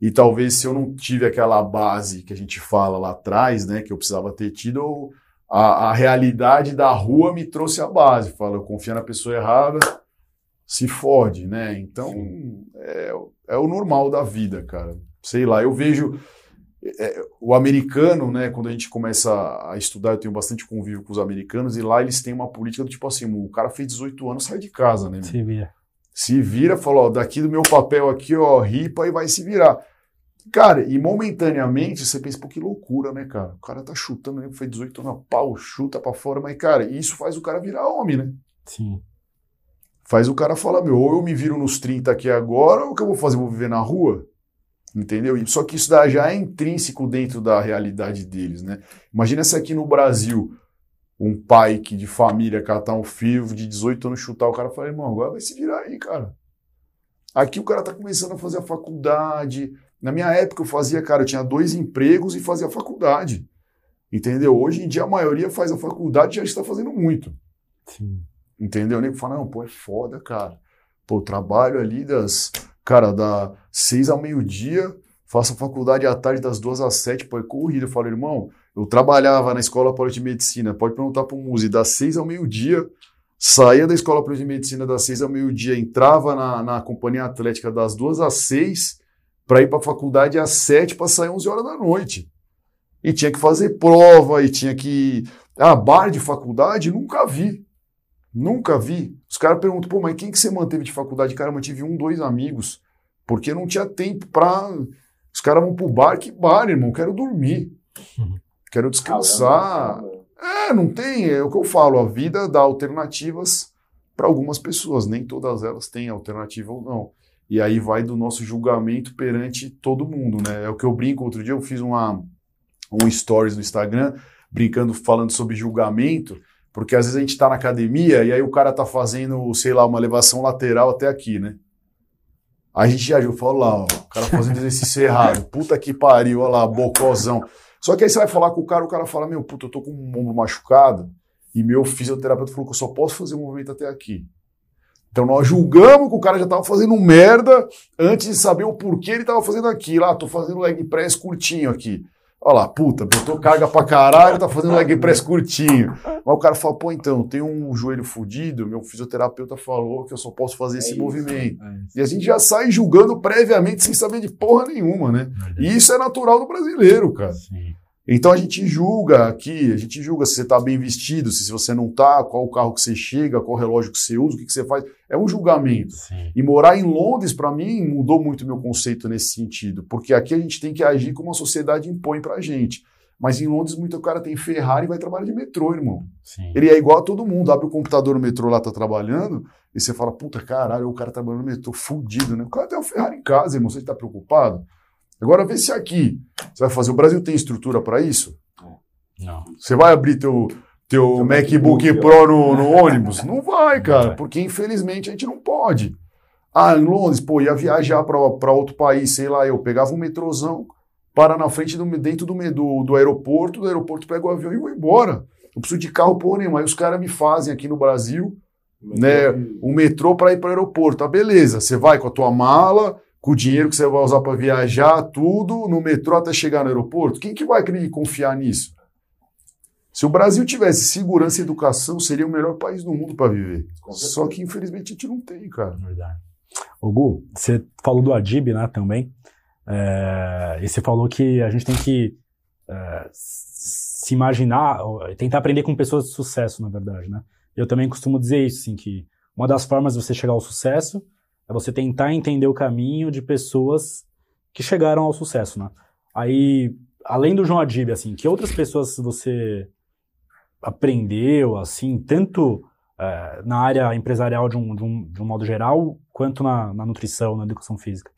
E talvez se eu não tive aquela base que a gente fala lá atrás, né, que eu precisava ter tido, a, a realidade da rua me trouxe a base. Fala, eu confio na pessoa errada, se fode, né? Então, é, é o normal da vida, cara. Sei lá, eu vejo o americano, né, quando a gente começa a estudar, eu tenho bastante convívio com os americanos, e lá eles têm uma política do tipo assim, o cara fez 18 anos, sai de casa, né? meu? Se vira. se vira, fala, ó, daqui do meu papel aqui, ó, ripa e vai se virar. Cara, e momentaneamente você pensa, pô, que loucura, né, cara? O cara tá chutando, né? Foi 18 anos, pau, chuta pra fora, mas, cara, isso faz o cara virar homem, né? Sim. faz o cara falar, meu, ou eu me viro nos 30 aqui agora, ou o que eu vou fazer? Vou viver na rua? Entendeu? Só que isso já é intrínseco dentro da realidade deles, né? Imagina se aqui no Brasil um pai que de família catar um filho de 18 anos chutar o cara e falar, irmão, agora vai se virar aí, cara. Aqui o cara tá começando a fazer a faculdade. Na minha época eu fazia, cara, eu tinha dois empregos e fazia faculdade. Entendeu? Hoje em dia a maioria faz a faculdade e já está fazendo muito. Sim. Entendeu? Nego fala, não, pô, é foda, cara. Pô, trabalho ali das, cara, da seis ao meio-dia, faço faculdade à tarde das duas às sete, pô, é corrida. Eu falo, irmão, eu trabalhava na Escola Paulista de Medicina, pode perguntar pro Muzi, das seis ao meio-dia, saía da Escola Paulista de Medicina das seis ao meio-dia, entrava na, na Companhia Atlética das duas às seis, para ir para a faculdade às sete, para sair onze horas da noite. E tinha que fazer prova, e tinha que... Ah, bar de faculdade? Nunca vi. Nunca vi. Os caras perguntam, pô, mas quem que você manteve de faculdade? Cara, eu mantive um, dois amigos, porque não tinha tempo para. Os caras vão pro bar, que bar, irmão? Quero dormir. Uhum. Quero descansar. É, não tem. É o que eu falo, a vida dá alternativas para algumas pessoas, nem todas elas têm alternativa ou não. E aí vai do nosso julgamento perante todo mundo, né? É o que eu brinco. Outro dia eu fiz uma, um stories no Instagram, brincando, falando sobre julgamento. Porque às vezes a gente está na academia e aí o cara tá fazendo, sei lá, uma elevação lateral até aqui, né? Aí a gente já, eu falo lá, ó, o cara fazendo exercício errado, puta que pariu, olha lá, bocozão. Só que aí você vai falar com o cara, o cara fala, meu, puta, eu tô com um ombro machucado e meu fisioterapeuta falou que eu só posso fazer o um movimento até aqui. Então nós julgamos que o cara já tava fazendo merda antes de saber o porquê ele tava fazendo aquilo. Ah, tô fazendo leg press curtinho aqui. Olha lá, puta, botou carga pra caralho, tá fazendo leg press curtinho. Mas o cara fala, pô, então, tem um joelho fudido, meu fisioterapeuta falou que eu só posso fazer é esse isso, movimento. É e a gente já sai julgando previamente sem saber de porra nenhuma, né? E isso é natural do brasileiro, cara. Sim. Então a gente julga aqui, a gente julga se você está bem vestido, se você não está, qual o carro que você chega, qual relógio que você usa, o que, que você faz. É um julgamento. Sim. E morar em Londres, para mim, mudou muito o meu conceito nesse sentido, porque aqui a gente tem que agir como a sociedade impõe para a gente. Mas em Londres, muito cara tem Ferrari e vai trabalhar de metrô, irmão. Sim. Ele é igual a todo mundo. Abre o computador no metrô lá, tá trabalhando, e você fala, puta caralho, o cara trabalhando no metrô, fudido, né? O cara tem um Ferrari em casa, irmão, você está preocupado? Agora vê se aqui você vai fazer. O Brasil tem estrutura para isso? Não. Você vai abrir teu, teu, MacBook, MacBook Pro no, no ônibus? Não vai, cara, porque infelizmente a gente não pode. Ah, em Londres, pô, ia viajar para outro país, sei lá, eu pegava um metrozão, para na frente, do, dentro do, do, do aeroporto, do aeroporto pego o avião e vou embora. Não preciso de carro porra nenhuma. Aí os caras me fazem aqui no Brasil, né, um metrô para ir para o aeroporto. Ah, beleza, você vai com a tua mala, com o dinheiro que você vai usar para viajar, tudo, no metrô até chegar no aeroporto? Quem que vai querer confiar nisso? Se o Brasil tivesse segurança e educação, seria o melhor país do mundo para viver. Só que, infelizmente, a gente não tem, cara. Verdade. Ô, Gu, você falou do Adib, né, também. É, e você falou que a gente tem que é, se imaginar, tentar aprender com pessoas de sucesso, na verdade, né? Eu também costumo dizer isso, assim, que uma das formas de você chegar ao sucesso é você tentar entender o caminho de pessoas que chegaram ao sucesso, né? Aí, além do João Adib, assim, que outras pessoas você aprendeu, assim, tanto é, na área empresarial de um, de, um, de um modo geral, quanto na, na nutrição, na educação física?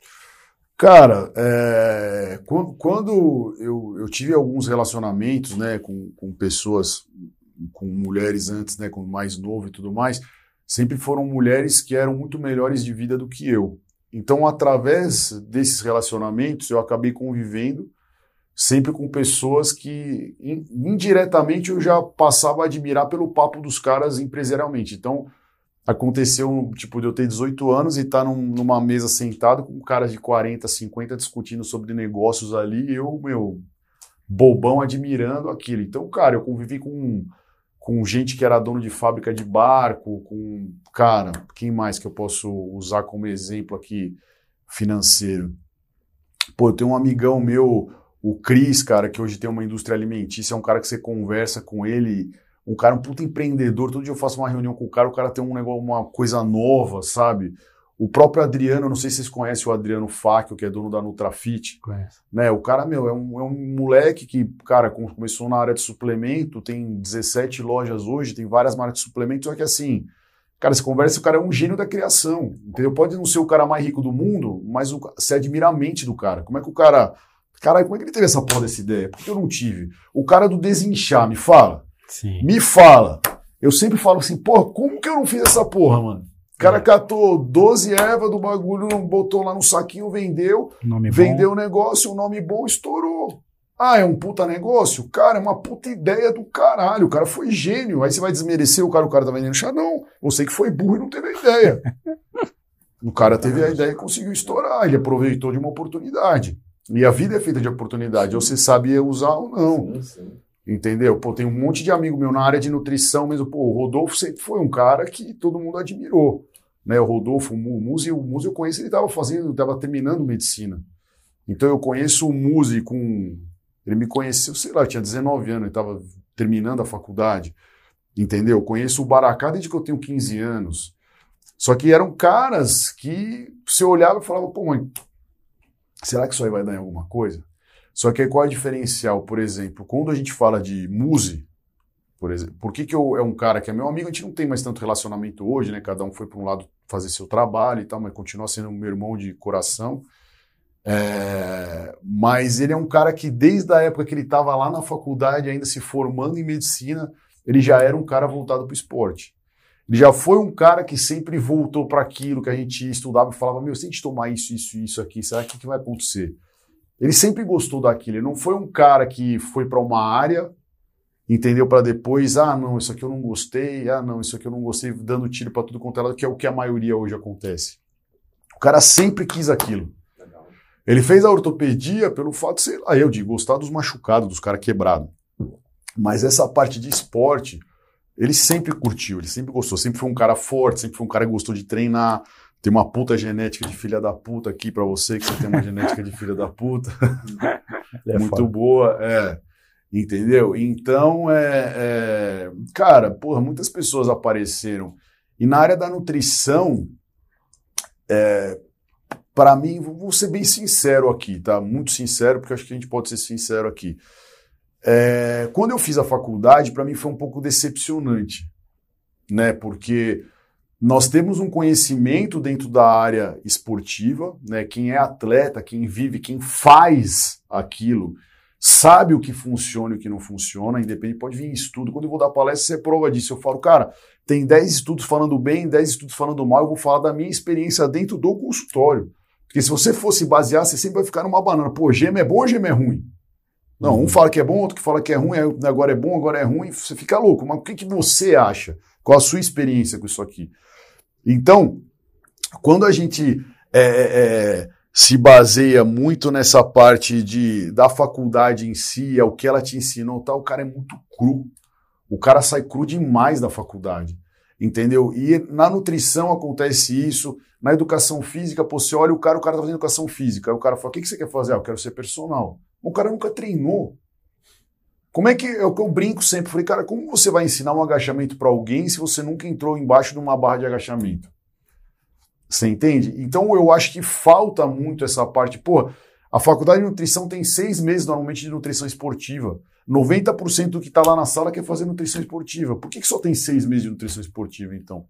Cara, é, quando, eu, eu, tive alguns relacionamentos, né, com, com pessoas, com mulheres antes, né, com mais novo e tudo mais, sempre foram mulheres que eram muito melhores de vida do que eu. Então, através desses relacionamentos, eu acabei convivendo sempre com pessoas que indiretamente eu já passava a admirar pelo papo dos caras empresarialmente. Então, aconteceu, tipo, de eu ter 18 anos e estar tá num, numa mesa sentado com caras de 40, 50 discutindo sobre negócios ali, eu, meu, bobão admirando aquilo. Então, cara, eu convivi com com gente que era dono de fábrica de barco, com, cara, quem mais que eu posso usar como exemplo aqui financeiro? Pô, eu tenho um amigão meu, o Cris, cara, que hoje tem uma indústria alimentícia, é um cara que você conversa com ele, um cara, um puta empreendedor, todo dia eu faço uma reunião com o cara, o cara tem um negócio, uma coisa nova, sabe? O próprio Adriano, não sei se vocês conhecem o Adriano Fáquio, que é dono da Nutrafit. Conheço. Né, o cara, meu, é um, é um moleque que, cara, começou na área de suplemento, tem 17 lojas hoje, tem várias marcas de suplemento, só que assim, Cara, você conversa, o cara é um gênio da criação, entendeu? Pode não ser o cara mais rico do mundo, mas o, você admira a mente do cara. Como é que o cara... Caralho, como é que ele teve essa porra dessa ideia? Por que eu não tive? O cara do desinchar, me fala. Sim. Me fala. Eu sempre falo assim, porra, como que eu não fiz essa porra, mano? O cara catou 12 ervas do bagulho, botou lá no saquinho, vendeu, Nome vendeu o negócio, um nome bom, estourou. Ah, é um puta negócio? Cara, é uma puta ideia do caralho. O cara foi gênio. Aí você vai desmerecer o cara, o cara tá vendendo chá? Não. Você que foi burro e não teve a ideia. O cara teve a ideia e conseguiu estourar. Ele aproveitou de uma oportunidade. E a vida é feita de oportunidade. Ou você sabia usar ou não. Sim, sim. Entendeu? Pô, tem um monte de amigo meu na área de nutrição mesmo. Pô, o Rodolfo sempre foi um cara que todo mundo admirou. Né? O Rodolfo, o o Muzi eu conheço, ele estava fazendo, estava terminando medicina. Então eu conheço o Muzi com. Ele me conheceu, sei lá, eu tinha 19 anos, ele estava terminando a faculdade. Entendeu? Eu conheço o Baracá desde que eu tenho 15 anos. Só que eram caras que você olhava e falava, pô, mãe, será que isso aí vai dar em alguma coisa? Só que aí qual é o diferencial? Por exemplo, quando a gente fala de Muse, por exemplo, por que, que eu, é um cara que é meu amigo? A gente não tem mais tanto relacionamento hoje, né? Cada um foi para um lado fazer seu trabalho e tal, mas continua sendo meu irmão de coração. É, mas ele é um cara que, desde a época que ele estava lá na faculdade, ainda se formando em medicina, ele já era um cara voltado para o esporte. Ele já foi um cara que sempre voltou para aquilo que a gente estudava e falava: Meu, se a gente tomar isso, isso, isso aqui, será que, que vai acontecer? Ele sempre gostou daquilo. Ele não foi um cara que foi para uma área, entendeu? Para depois, ah, não, isso aqui eu não gostei, ah, não, isso aqui eu não gostei, dando tiro para tudo quanto é lado, que é o que a maioria hoje acontece. O cara sempre quis aquilo. Ele fez a ortopedia pelo fato, sei lá, eu de gostar dos machucados, dos caras quebrados. Mas essa parte de esporte, ele sempre curtiu, ele sempre gostou, sempre foi um cara forte, sempre foi um cara que gostou de treinar. Tem uma puta genética de filha da puta aqui pra você, que você tem uma genética de filha da puta. É muito foda. boa, é. Entendeu? Então, é, é, cara, porra, muitas pessoas apareceram. E na área da nutrição, é, para mim, vou ser bem sincero aqui, tá? Muito sincero, porque acho que a gente pode ser sincero aqui. É, quando eu fiz a faculdade, para mim foi um pouco decepcionante, né? Porque nós temos um conhecimento dentro da área esportiva, né? Quem é atleta, quem vive, quem faz aquilo, sabe o que funciona e o que não funciona, independente, pode vir estudo. Quando eu vou dar palestra, você é prova disso. Eu falo, cara, tem 10 estudos falando bem, 10 estudos falando mal, eu vou falar da minha experiência dentro do consultório. Porque se você fosse basear, você sempre vai ficar numa banana. Pô, gema é bom ou gema é ruim? Não, um fala que é bom, outro que fala que é ruim, agora é bom, agora é ruim, você fica louco. Mas o que, que você acha? Qual a sua experiência com isso aqui? Então, quando a gente é, é, se baseia muito nessa parte de, da faculdade em si, é o que ela te ensinou, tal, o cara é muito cru. O cara sai cru demais da faculdade. Entendeu? E na nutrição acontece isso, na educação física, pô, você olha o cara, o cara tá fazendo educação física, aí o cara fala, o que, que você quer fazer? Ah, eu quero ser personal. O cara nunca treinou. Como é que é o que eu brinco sempre? Falei, cara, como você vai ensinar um agachamento para alguém se você nunca entrou embaixo de uma barra de agachamento? Você entende? Então eu acho que falta muito essa parte. Pô, a faculdade de nutrição tem seis meses normalmente de nutrição esportiva. 90% do que está lá na sala quer fazer nutrição esportiva. Por que, que só tem seis meses de nutrição esportiva, então?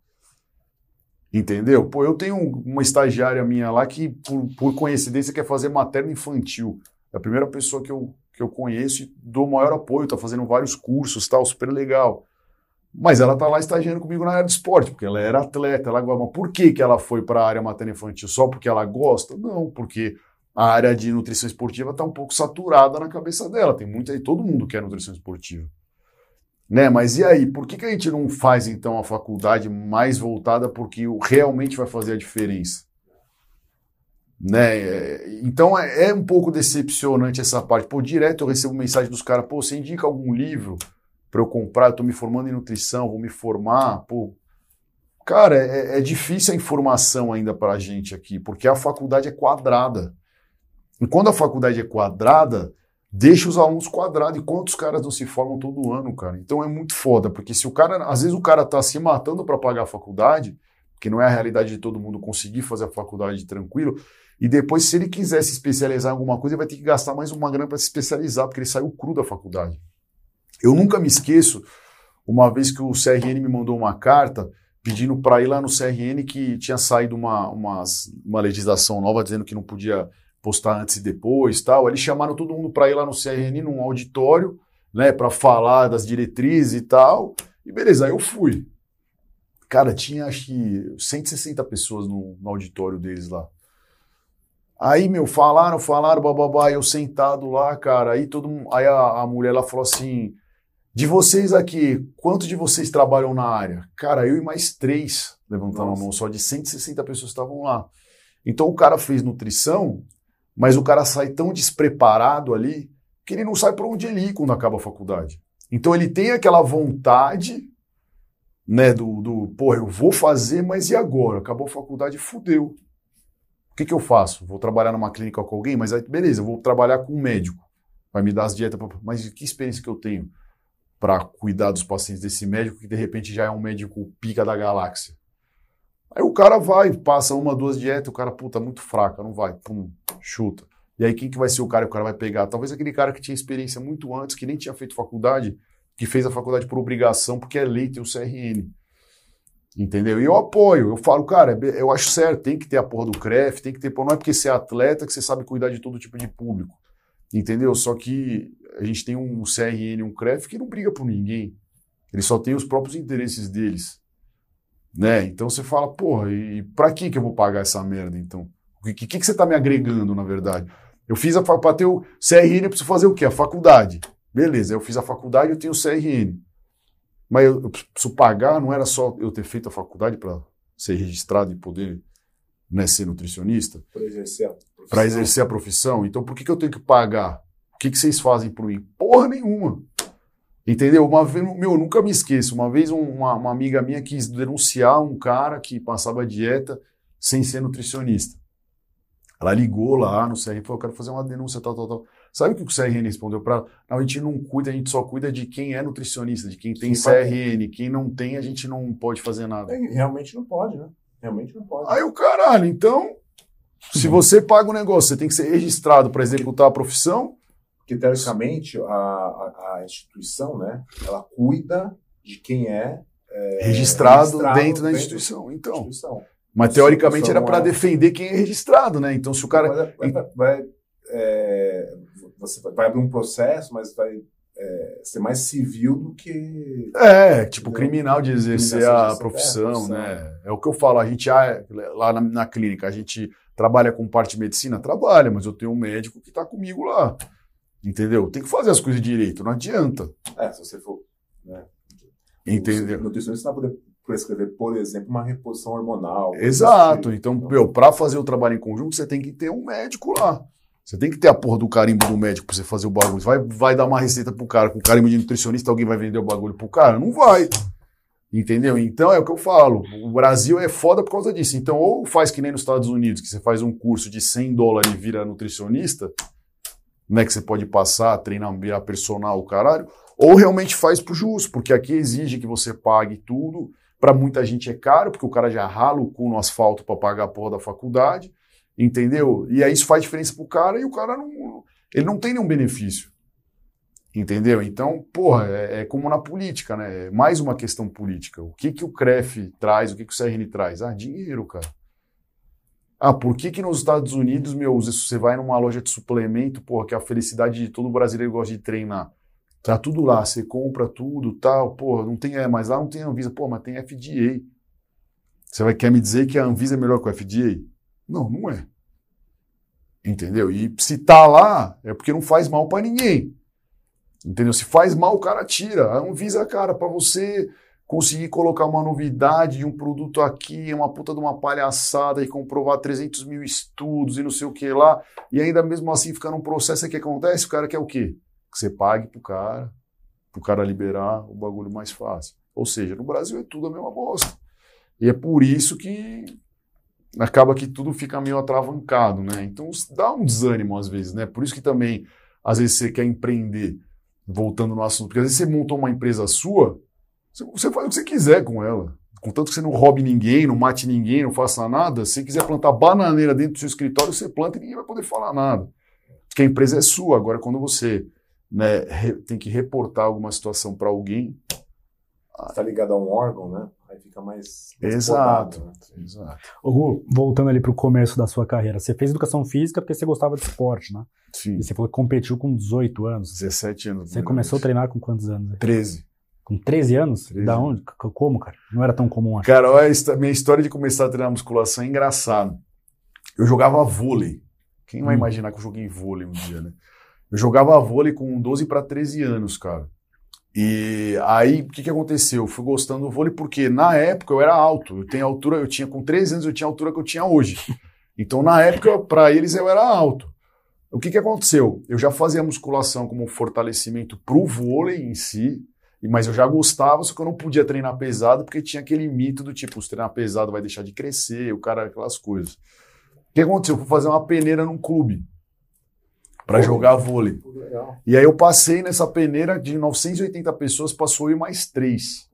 Entendeu? Pô, eu tenho uma estagiária minha lá que, por, por coincidência, quer fazer materno infantil. É a primeira pessoa que eu, que eu conheço e dou maior apoio, tá fazendo vários cursos, tal, super legal. Mas ela tá lá estagiando comigo na área de esporte, porque ela era atleta, ela gosta. Por que, que ela foi para a área materno infantil? Só porque ela gosta? Não, porque a área de nutrição esportiva está um pouco saturada na cabeça dela. Tem muita aí, todo mundo quer nutrição esportiva. Né? Mas e aí, por que, que a gente não faz então a faculdade mais voltada porque realmente vai fazer a diferença? Né? Então é, é um pouco decepcionante essa parte. Pô, direto eu recebo mensagem dos caras, pô, você indica algum livro para eu comprar? Eu tô me formando em nutrição, vou me formar, pô. Cara, é, é difícil a informação ainda para a gente aqui, porque a faculdade é quadrada. E quando a faculdade é quadrada, deixa os alunos quadrados. E quantos caras não se formam todo ano, cara? Então é muito foda, porque se o cara, às vezes o cara tá se matando para pagar a faculdade, que não é a realidade de todo mundo conseguir fazer a faculdade tranquilo, e depois, se ele quiser se especializar em alguma coisa, ele vai ter que gastar mais uma grana para se especializar, porque ele saiu cru da faculdade. Eu nunca me esqueço, uma vez que o CRN me mandou uma carta pedindo para ir lá no CRN que tinha saído uma, uma, uma legislação nova dizendo que não podia postar antes e depois tal. Eles chamaram todo mundo para ir lá no CRN num auditório, né, para falar das diretrizes e tal. E beleza, aí eu fui. Cara, tinha acho que 160 pessoas no, no auditório deles lá. Aí, meu, falaram, falaram, bababá, eu sentado lá, cara, aí todo mundo, aí a, a mulher lá falou assim, de vocês aqui, quantos de vocês trabalham na área? Cara, eu e mais três levantaram a mão, só de 160 pessoas estavam lá. Então o cara fez nutrição, mas o cara sai tão despreparado ali que ele não sabe para onde ele ir quando acaba a faculdade. Então ele tem aquela vontade, né, do, do pô, eu vou fazer, mas e agora? Acabou a faculdade, fudeu. O que, que eu faço? Vou trabalhar numa clínica com alguém, mas aí, beleza, eu vou trabalhar com um médico. Vai me dar as dietas, pra... mas que experiência que eu tenho? Para cuidar dos pacientes desse médico que de repente já é um médico pica da galáxia. Aí o cara vai, passa uma, duas dietas, o cara, puta, muito fraca, não vai, pum, chuta. E aí quem que vai ser o cara que o cara vai pegar? Talvez aquele cara que tinha experiência muito antes, que nem tinha feito faculdade, que fez a faculdade por obrigação, porque é lei, tem o CRN. Entendeu? E eu apoio, eu falo, cara, é eu acho certo, tem que ter a porra do CREF, tem que ter, não é porque você é atleta que você sabe cuidar de todo tipo de público. Entendeu? Só que a gente tem um CRN, um CREF que não briga por ninguém. Ele só tem os próprios interesses deles. Né? Então você fala, porra, e pra que que eu vou pagar essa merda então? O que, que, que você tá me agregando, na verdade? Eu fiz a para ter o CRN, eu preciso fazer o quê? A faculdade. Beleza, eu fiz a faculdade, eu tenho o CRN. Mas eu, eu preciso pagar, não era só eu ter feito a faculdade para ser registrado e poder né, ser nutricionista? Para exercer para exercer a profissão. Então, por que, que eu tenho que pagar? O que, que vocês fazem por mim? Porra nenhuma. Entendeu? Uma vez, meu, eu nunca me esqueço. Uma vez uma, uma amiga minha quis denunciar um cara que passava dieta sem ser nutricionista. Ela ligou lá no CRN e falou: Eu quero fazer uma denúncia, tal, tal, tal. Sabe o que o CRN respondeu para ela? Não, a gente não cuida, a gente só cuida de quem é nutricionista, de quem tem quem CRN. Quem não tem, a gente não pode fazer nada. É, realmente não pode, né? Realmente não pode. Aí o caralho, então se você paga um negócio, você tem que ser registrado para executar a profissão. Porque, teoricamente, a, a, a, instituição, né, ela cuida de quem é, é registrado, registrado, dentro da instituição. Então, instituição. Mas, teoricamente, era para é... defender quem é registrado, né? Então, se o cara... Vai, vai, vai é, você vai abrir um processo, mas vai é, ser mais civil do que. É, tipo, criminal de exercer a profissão, é, né? É o que eu falo, a gente lá na, na, clínica, a gente trabalha com parte de medicina? Trabalha, mas eu tenho um médico que está comigo lá. Entendeu? Tem que fazer as coisas direito, não adianta. É, se você for. Né, Entendeu? Nutricionista não vai poder prescrever, por exemplo, uma reposição hormonal. Exato. Então, então para fazer o trabalho em conjunto, você tem que ter um médico lá. Você tem que ter a porra do carimbo do médico para você fazer o bagulho. Você vai, vai dar uma receita pro cara com carimbo de nutricionista, alguém vai vender o bagulho pro cara? Não vai. Entendeu? Então é o que eu falo. O Brasil é foda por causa disso. Então, ou faz que nem nos Estados Unidos, que você faz um curso de 100 dólares e vira nutricionista, né? Que você pode passar, treinar, virar personal, o caralho. Ou realmente faz pro justo, porque aqui exige que você pague tudo. Para muita gente é caro, porque o cara já rala o cu no asfalto para pagar a porra da faculdade. Entendeu? E aí isso faz diferença pro cara e o cara não. Ele não tem nenhum benefício. Entendeu? Então, porra, é, é, como na política, né? É mais uma questão política. O que, que o CREF traz, o que, que o CRN traz? Ah, dinheiro, cara. Ah, por que, que nos Estados Unidos, meu, você vai numa loja de suplemento, porra, que é a felicidade de todo brasileiro gosta de treinar. Tá tudo lá, você compra tudo, tal, porra, não tem, é, mas lá não tem Anvisa, pô, mas tem FDA. Você vai querer me dizer que a Anvisa é melhor que a FDA? Não, não é. Entendeu? E se tá lá, é porque não faz mal para ninguém. Entendeu? Se faz mal, o cara tira. A Anvisa, cara, para você conseguir colocar uma novidade de um produto aqui, uma puta de uma palhaçada e comprovar 300 mil estudos e não sei o que lá, e ainda mesmo assim ficar num processo que acontece, o cara quer o quê? Que você pague pro cara, pro cara liberar o bagulho mais fácil. Ou seja, no Brasil é tudo a mesma bosta. E é por isso que acaba que tudo fica meio atravancado, né? Então dá um desânimo às vezes, né? Por isso que também, às vezes, você quer empreender voltando no assunto, porque às vezes você montou uma empresa sua, você faz o que você quiser com ela. Contanto que você não roube ninguém, não mate ninguém, não faça nada, se você quiser plantar bananeira dentro do seu escritório, você planta e ninguém vai poder falar nada. Porque a empresa é sua. Agora, quando você né, tem que reportar alguma situação para alguém, está ligado a um órgão, né? Aí fica mais. mais Exato. né? Exato. Gu, voltando ali pro começo da sua carreira, você fez educação física porque você gostava de esporte, né? Sim. E você falou que competiu com 18 anos. 17 anos. Você começou a treinar com quantos anos? 13. Com 13 anos? 13. Da onde? Como, cara? Não era tão comum, acho. Cara, olha, minha história de começar a treinar musculação é engraçado. Eu jogava vôlei. Quem vai Hum. imaginar que eu joguei vôlei um dia, né? Eu jogava vôlei com 12 para 13 anos, cara. E aí, o que, que aconteceu? Eu fui gostando do vôlei porque na época eu era alto. Eu tenho altura, eu tinha com 13 anos, eu tinha a altura que eu tinha hoje. Então, na época, para eles eu era alto. O que, que aconteceu? Eu já fazia musculação como fortalecimento pro vôlei em si, mas eu já gostava, só que eu não podia treinar pesado porque tinha aquele mito do tipo, se treinar pesado vai deixar de crescer, o cara, aquelas coisas. O que aconteceu? Eu fui fazer uma peneira num clube para jogar vôlei. E aí eu passei nessa peneira de 980 pessoas, passou eu e mais três.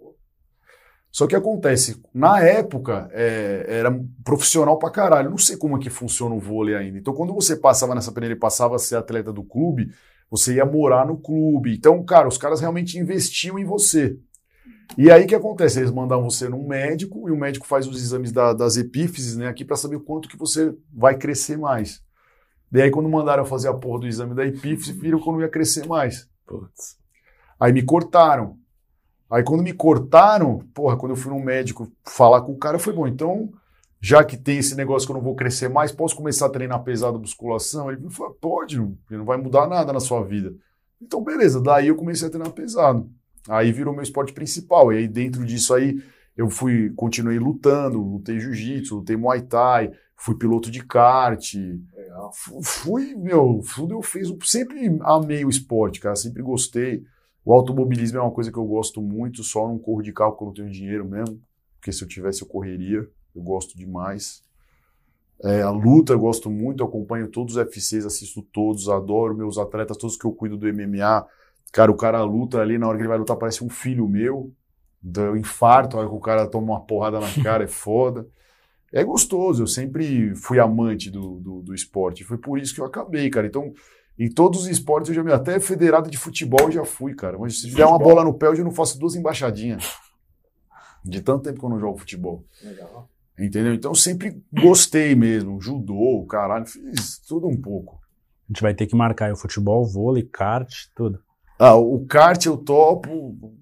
Só que acontece, na época é, era profissional pra caralho. Não sei como é que funciona o vôlei ainda. Então, quando você passava nessa peneira e passava a ser atleta do clube, você ia morar no clube. Então, cara, os caras realmente investiam em você. E aí o que acontece? Eles mandam você num médico e o médico faz os exames da- das epífises, né, aqui pra saber o quanto que você vai crescer mais. E aí, quando mandaram eu fazer a porra do exame da epífise, viram que eu não ia crescer mais. Putz. Aí me cortaram. Aí quando me cortaram, porra, quando eu fui no médico falar com o cara, foi bom. Então, já que tem esse negócio que eu não vou crescer mais, posso começar a treinar pesado musculação? Ele falou, pode, não, não vai mudar nada na sua vida. Então, beleza. Daí eu comecei a treinar pesado. Aí virou meu esporte principal. E aí dentro disso aí, eu fui, continuei lutando, lutei jiu-jitsu, lutei muay thai, fui piloto de kart, fui, meu, tudo eu fiz, sempre amei o esporte, cara, sempre gostei. O automobilismo é uma coisa que eu gosto muito, só não corro de carro porque eu não tenho dinheiro mesmo, porque se eu tivesse eu correria, eu gosto demais. É, a luta eu gosto muito, eu acompanho todos os FCs, assisto todos, adoro meus atletas, todos que eu cuido do MMA. Cara, o cara luta ali, na hora que ele vai lutar, parece um filho meu, dá infarto, a hora que o cara toma uma porrada na cara, é foda. É gostoso, eu sempre fui amante do, do, do esporte, foi por isso que eu acabei, cara. Então, em todos os esportes, eu já me até federado de futebol eu já fui, cara. Mas se der uma bola no pé, eu já não faço duas embaixadinhas. De tanto tempo que eu não jogo futebol. Legal. Entendeu? Então eu sempre gostei mesmo. Judô, caralho, fiz tudo um pouco. A gente vai ter que marcar aí o futebol, vôlei, kart, tudo. Ah, o kart eu topo,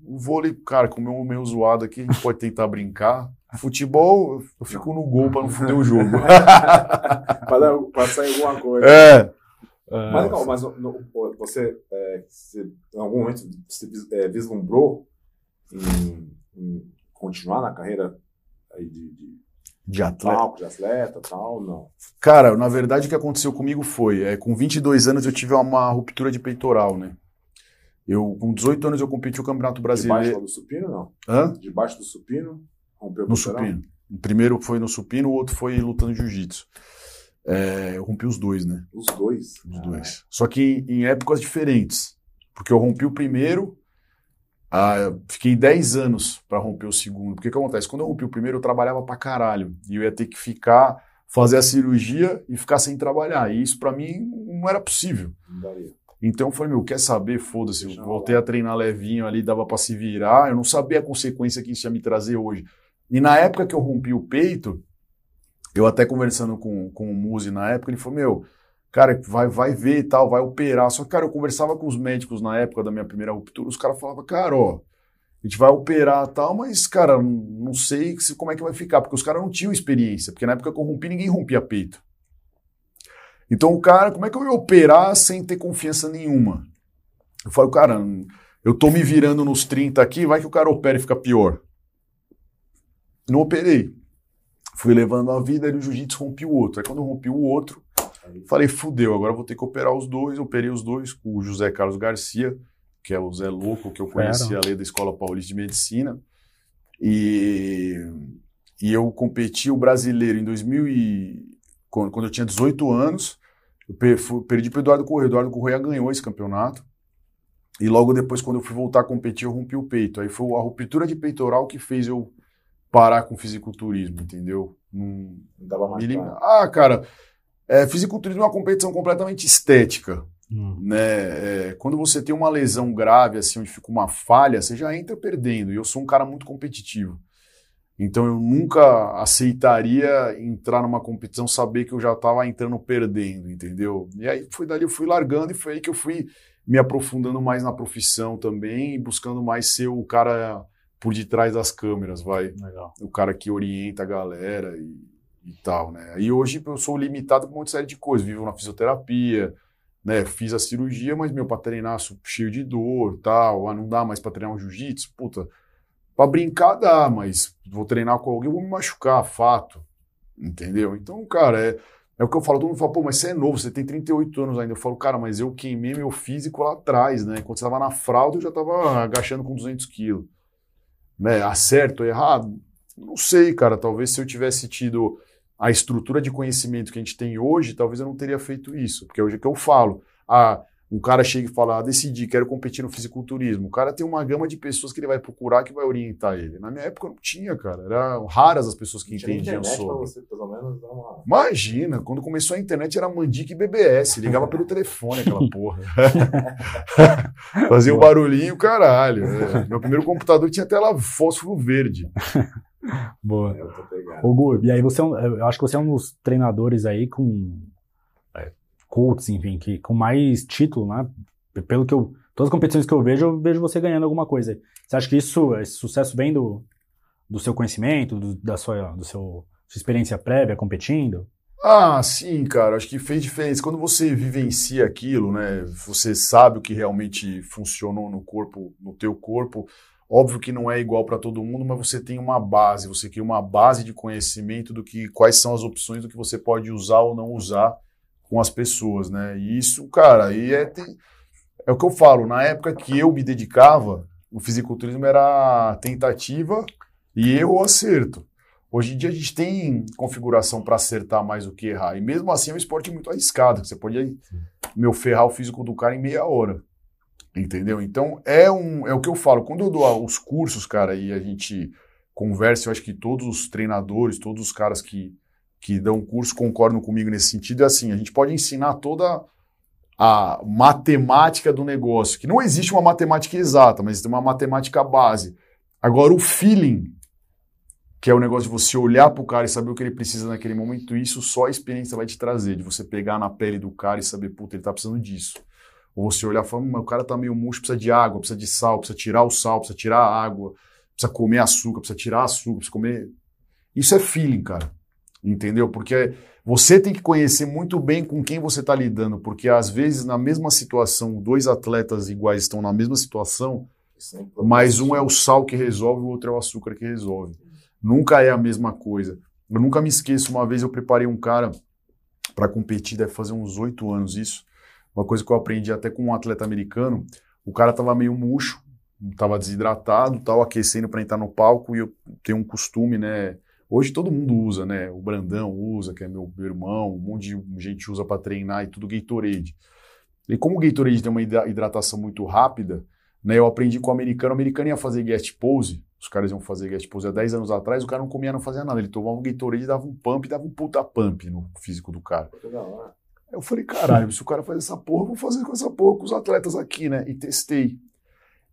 o vôlei, cara, como é meio zoado aqui, a gente pode tentar brincar. Futebol, eu fico no gol pra não foder o jogo. Pra, dar- pra sair alguma coisa. é. Mas legal, mas no- no- você, é, você, em algum momento, você vis- é, vislumbrou em, em continuar na carreira aí de, de De atleta. palco, de atleta tal? Não. Cara, na verdade o que aconteceu comigo foi, é, com 22 anos eu tive uma ruptura de peitoral, né? Eu, com 18 anos eu competi o Campeonato Debaixo Brasileiro. lá do supino, não? Hã? Debaixo do supino, rompeu o No peitoral? supino. O primeiro foi no supino, o outro foi lutando jiu-jitsu. É, eu rompi os dois, né? Os dois. Os Ah, dois. Só que em épocas diferentes. Porque eu rompi o primeiro, ah, fiquei 10 anos pra romper o segundo. Porque o que acontece? Quando eu rompi o primeiro, eu trabalhava pra caralho. E eu ia ter que ficar, fazer a cirurgia e ficar sem trabalhar. E isso pra mim não era possível. Não daria. Então eu falei, meu, quer saber? Foda-se. Eu voltei a treinar levinho ali, dava pra se virar. Eu não sabia a consequência que isso ia me trazer hoje. E na época que eu rompi o peito, eu até conversando com, com o Muzi na época, ele falou, meu, cara, vai, vai ver e tal, vai operar. Só que, cara, eu conversava com os médicos na época da minha primeira ruptura, os caras falavam, cara, ó, a gente vai operar e tal, mas, cara, não, sei se- como é que vai ficar, porque os caras não tinham experiência, porque na época que eu rompi, ninguém rompia peito. Então, o cara, como é que eu ia operar sem ter confiança nenhuma? Eu falo, cara, eu tô me virando nos 30 aqui, vai que o cara opera e fica pior. Não operei. Fui levando a vida e no jiu-jitsu rompi o outro. Aí quando eu rompi o outro, falei, fudeu, agora vou ter que operar os dois. Operei os dois com o José Carlos Garcia, que é o Zé Louco, que eu conheci Fera. ali da Escola Paulista de Medicina. E, e eu competi o brasileiro em 2000 e, quando, quando eu tinha 18 anos. Eu fui- perdi para o Eduardo Correia. O Eduardo Correia ganhou esse campeonato. E logo depois, quando eu fui voltar a competir, eu rompi o peito. Aí foi a ruptura de peitoral que fez eu parar com o fisiculturismo, entendeu? Não, não dava mais me. Ah, cara, é, fisiculturismo é uma competição completamente estética. Hum. Né? É, quando você tem uma lesão grave, assim, onde fica uma falha, você já entra perdendo. E eu sou um cara muito competitivo. Então eu nunca aceitaria entrar numa competição saber que eu já estava entrando perdendo, entendeu? E aí foi dali eu fui largando e foi aí que eu fui me aprofundando mais na profissão também e buscando mais ser o cara por detrás das câmeras, vai. Legal. O cara que orienta a galera e, e tal, né? E hoje eu sou limitado por uma série de coisas, vivo na fisioterapia, né? Fiz a cirurgia, mas meu para treinar cheio de dor, tal, ah, não dá mais para treinar um jiu-jitsu, puta para brincar dá, mas vou treinar com alguém, vou me machucar, fato. Entendeu? Então, cara, é, é o que eu falo. Todo mundo fala, pô, mas você é novo, você tem 38 anos ainda. Eu falo, cara, mas eu queimei meu físico lá atrás, né? Quando você tava na fralda, eu já tava agachando com 200 quilos. Né? Acerto errado? Não sei, cara. Talvez se eu tivesse tido a estrutura de conhecimento que a gente tem hoje, talvez eu não teria feito isso. Porque hoje é que eu falo. Ah, um cara chega e fala, ah, decidi, quero competir no fisiculturismo. O cara tem uma gama de pessoas que ele vai procurar que vai orientar ele. Na minha época não tinha, cara. Eram raras as pessoas que entendiam sobre. Você, pelo menos, uma... Imagina, quando começou a internet era Mandic e BBS. Ligava pelo telefone aquela porra. Fazia um barulhinho, caralho. É. Meu primeiro computador tinha tela fósforo verde. Boa. Ô, Gu, e aí você é um, eu acho que você é um dos treinadores aí com coaches, enfim, que com mais título, né? Pelo que eu. Todas as competições que eu vejo, eu vejo você ganhando alguma coisa. Você acha que isso, esse sucesso vem do, do seu conhecimento, do, da sua, do seu, sua experiência prévia competindo? Ah, sim, cara. Acho que fez diferença. Quando você vivencia aquilo, né? Você sabe o que realmente funcionou no corpo, no teu corpo. Óbvio que não é igual para todo mundo, mas você tem uma base, você cria uma base de conhecimento do que quais são as opções do que você pode usar ou não usar com as pessoas, né? E isso, cara, aí é, tem, é o que eu falo. Na época que eu me dedicava, o fisiculturismo era tentativa e eu acerto. Hoje em dia a gente tem configuração para acertar mais do que errar. E mesmo assim é um esporte muito arriscado. Você pode, meu, ferrar o físico do cara em meia hora. Entendeu? Então é, um, é o que eu falo. Quando eu dou os cursos, cara, e a gente conversa, eu acho que todos os treinadores, todos os caras que que dão curso concordam comigo nesse sentido, é assim, a gente pode ensinar toda a matemática do negócio, que não existe uma matemática exata, mas existe uma matemática base. Agora, o feeling, que é o negócio de você olhar para o cara e saber o que ele precisa naquele momento, isso só a experiência vai te trazer, de você pegar na pele do cara e saber, puta, ele está precisando disso. Ou você olhar e falar, o cara está meio murcho, precisa de água, precisa de sal, precisa tirar o sal, precisa tirar a água, precisa comer açúcar, precisa tirar açúcar, precisa comer... Isso é feeling, cara entendeu? Porque você tem que conhecer muito bem com quem você está lidando, porque às vezes na mesma situação, dois atletas iguais estão na mesma situação, mas um é o sal que resolve, o outro é o açúcar que resolve. Nunca é a mesma coisa. Eu nunca me esqueço, uma vez eu preparei um cara para competir, deve fazer uns oito anos isso, uma coisa que eu aprendi até com um atleta americano, o cara estava meio murcho, estava desidratado, estava aquecendo para entrar no palco e eu tenho um costume, né, Hoje todo mundo usa, né? O Brandão usa, que é meu, irmão, um monte de gente usa para treinar e tudo Gatorade. E como o Gatorade tem uma hidratação muito rápida, né? Eu aprendi com o americano, o americano ia fazer guest pose, os caras iam fazer guest pose há 10 anos atrás, o cara não comia, não fazia nada. Ele tomava um Gatorade, dava um pump, dava um puta pump no físico do cara. Eu falei, caralho, se o cara faz essa porra, vou fazer com essa porra com os atletas aqui, né? E testei.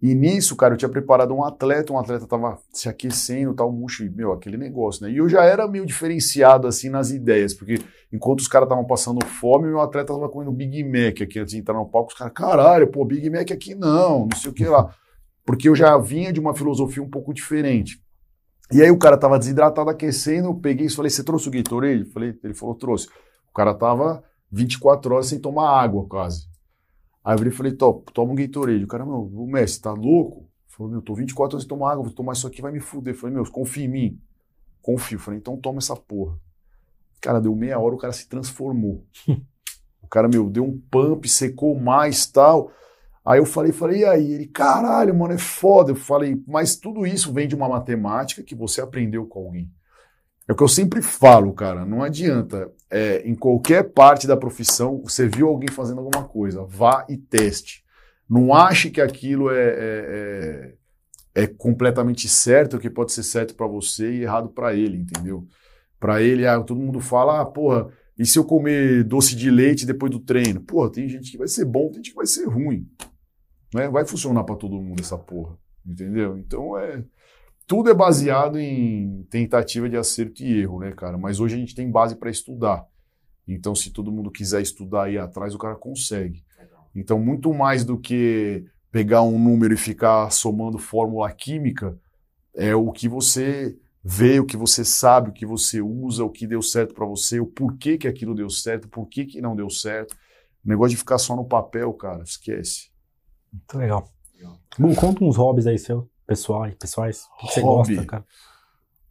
E nisso, cara, eu tinha preparado um atleta, um atleta tava se aquecendo, tal, murcho, meu, aquele negócio, né? E eu já era meio diferenciado, assim, nas ideias, porque enquanto os caras estavam passando fome, meu atleta tava comendo Big Mac aqui antes de entrar no palco, os caras, caralho, pô, Big Mac aqui não, não sei o que lá. Porque eu já vinha de uma filosofia um pouco diferente. E aí o cara tava desidratado, aquecendo, eu peguei e falei, você trouxe o Gatorade? Falei, ele falou, trouxe. O cara tava 24 horas sem tomar água, quase. Aí eu virei e falei, toma um Gatorade. O cara, meu, o mestre, tá louco? Falou, meu, tô 24 anos sem tomar água, vou tomar isso aqui, vai me fuder. Eu falei, meu, confia em mim. Confio. Eu falei, então toma essa porra. Cara, deu meia hora, o cara se transformou. o cara, meu, deu um pump, secou mais tal. Aí eu falei, falei, e aí? Ele, caralho, mano, é foda. Eu falei, mas tudo isso vem de uma matemática que você aprendeu com alguém. É o que eu sempre falo, cara. Não adianta. É, em qualquer parte da profissão, você viu alguém fazendo alguma coisa, vá e teste. Não ache que aquilo é, é, é, é completamente certo, que pode ser certo para você e errado para ele, entendeu? Para ele, ah, todo mundo fala, ah, porra, E se eu comer doce de leite depois do treino? Pô, tem gente que vai ser bom, tem gente que vai ser ruim. Né? Vai funcionar para todo mundo essa porra. Entendeu? Então é. Tudo é baseado em tentativa de acerto e erro, né, cara? Mas hoje a gente tem base para estudar. Então, se todo mundo quiser estudar aí atrás, o cara consegue. Então, muito mais do que pegar um número e ficar somando fórmula química, é o que você vê, o que você sabe, o que você usa, o que deu certo para você, o porquê que aquilo deu certo, por que que não deu certo. O negócio de ficar só no papel, cara, esquece. Muito legal. Bom, conta uns hobbies aí seu, pessoal, pessoais. O que você Hobby? gosta, cara?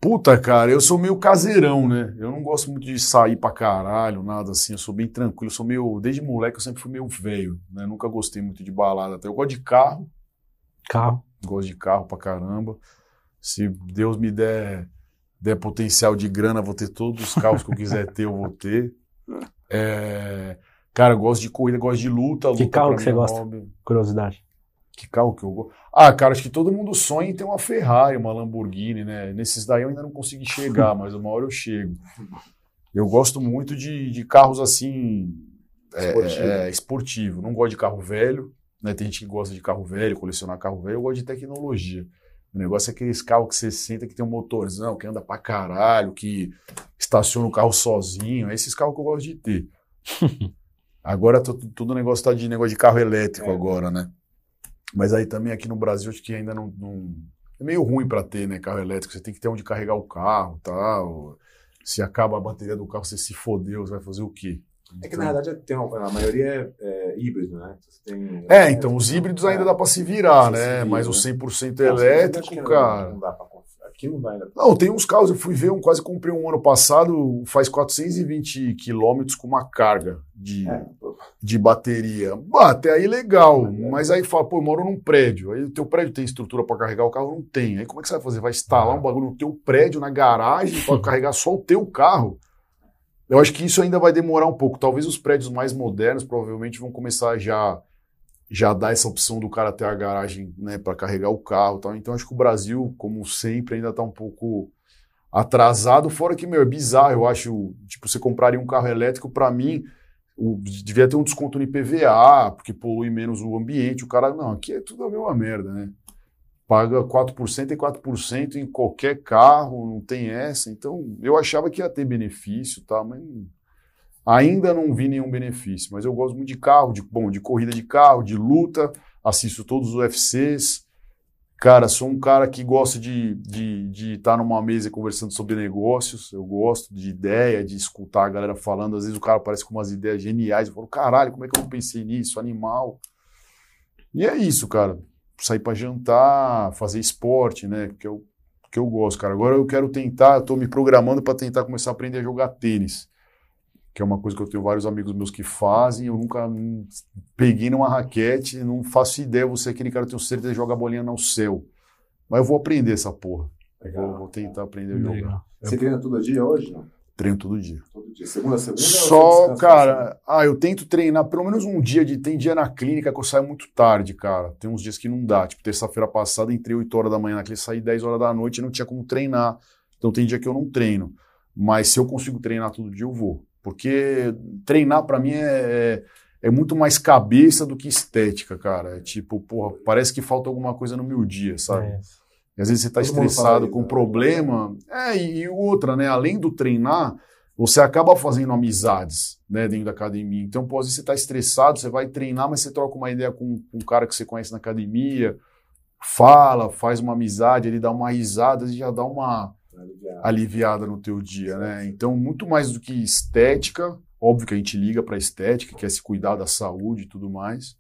Puta, cara, eu sou meio caseirão, né? Eu não gosto muito de sair pra caralho, nada assim. Eu sou bem tranquilo. Eu sou meio. Desde moleque eu sempre fui meio velho, né? Nunca gostei muito de balada. Até eu gosto de carro, Carro. gosto de carro pra caramba. Se Deus me der, der potencial de grana, vou ter todos os carros que eu quiser ter, eu vou ter. É, Cara, eu gosto de corrida, gosto de luta. Que luta carro pra que você é gosta? hobby. Curiosidade. Que carro que eu gosto? Ah, cara, acho que todo mundo sonha em ter uma Ferrari, uma Lamborghini, né? Nesses daí eu ainda não consegui chegar, mas uma hora eu chego. Eu gosto muito de, de carros assim. é, Esportivo. é, esportivo. Não gosto de carro velho, né? Tem gente que gosta de carro velho, colecionar carro velho. Eu gosto de tecnologia. O negócio é aqueles carros que você senta que tem um motorzão, que anda pra caralho, que estaciona o carro sozinho. É esses carros que eu gosto de ter. Agora to- todo o negócio tá de negócio de carro elétrico É. agora, né? Mas aí também aqui no Brasil acho que ainda não, não- é meio ruim para ter, né, carro elétrico. Você tem que ter onde carregar o carro, tal. Se acaba a bateria do carro, você se fodeu, você vai fazer o quê? É que na verdade tem uma- a maioria é, é híbrido, né? Você tem, É, então os híbridos ainda dá para se virar, né? se vira, Mas o né? 100% Não, elétrico, cara. Não dá pra confiar. Aqui não tem uns carros, eu fui ver um, quase comprei um ano passado, faz 420 quilômetros com uma carga de, É, de bateria. Bah, até aí legal, Mas é. mas aí fala, pô, eu moro num prédio, aí o teu prédio tem estrutura para carregar o carro? Não tem. Aí como é que você vai fazer? Vai instalar um bagulho no teu prédio, na garagem, para carregar só o teu carro? Eu acho que isso ainda vai demorar um pouco. Talvez os prédios mais modernos provavelmente vão começar já já dar essa opção do cara ter a garagem né, para carregar o carro tal. Então acho que o Brasil, como sempre, ainda está um pouco atrasado. Fora que, meu, é bizarro, eu acho. Tipo, você compraria um carro elétrico, para mim, o- devia ter um desconto no IPVA, porque polui menos o ambiente. O cara, não, aqui é tudo a mesma merda, né? Paga 4% e 4% em qualquer carro, não tem essa. Então, eu achava que ia ter benefício, tá? Mas ainda não vi nenhum benefício. Mas eu gosto muito de carro, de, bom, de corrida de carro, de luta, assisto todos os UFCs. Cara, sou um cara que gosta de estar de, de estar numa mesa conversando sobre negócios. Eu gosto de ideia, de escutar a galera falando. Às vezes o cara aparece com umas ideias geniais. Eu falo, caralho, como é que eu não pensei nisso? Animal. E é isso, cara. Sair para jantar, fazer esporte, né? Que eu, que eu gosto, cara. Agora eu quero tentar, eu tô me programando para tentar começar a aprender a jogar tênis. Que é uma coisa que eu tenho vários amigos meus que fazem. Eu nunca peguei numa raquete, não faço ideia. Você é aquele cara que eu tenho certeza que joga a bolinha no céu. Mas eu vou aprender essa porra. Eu vou, vou tentar aprender a jogar. Você treina todo dia hoje? Não? Treino todo dia. Todo dia. Segunda segunda? Só, assim? cara, ah, eu tento treinar pelo menos um dia de. Tem dia na clínica que eu saio muito tarde, cara. Tem uns dias que não dá. Tipo, terça-feira passada entrei 8 horas da manhã na clínica, saí 10 horas da noite e não tinha como treinar. Então tem dia que eu não treino. Mas se eu consigo treinar todo dia, eu vou. Porque treinar pra mim é, é muito mais cabeça do que estética, cara. É tipo, porra, parece que falta alguma coisa no meu dia, sabe? É. E às vezes você está estressado isso, com né? problema. É, e, e outra, né? Além do treinar, você acaba fazendo amizades né, dentro da academia. Então, pô, às vezes você está estressado, você vai treinar, mas você troca uma ideia com, com um cara que você conhece na academia, fala, faz uma amizade, ele dá uma risada e já dá uma Aliviado. aliviada no teu dia, né? Então, muito mais do que estética, óbvio que a gente liga para estética, quer se cuidar da saúde e tudo mais,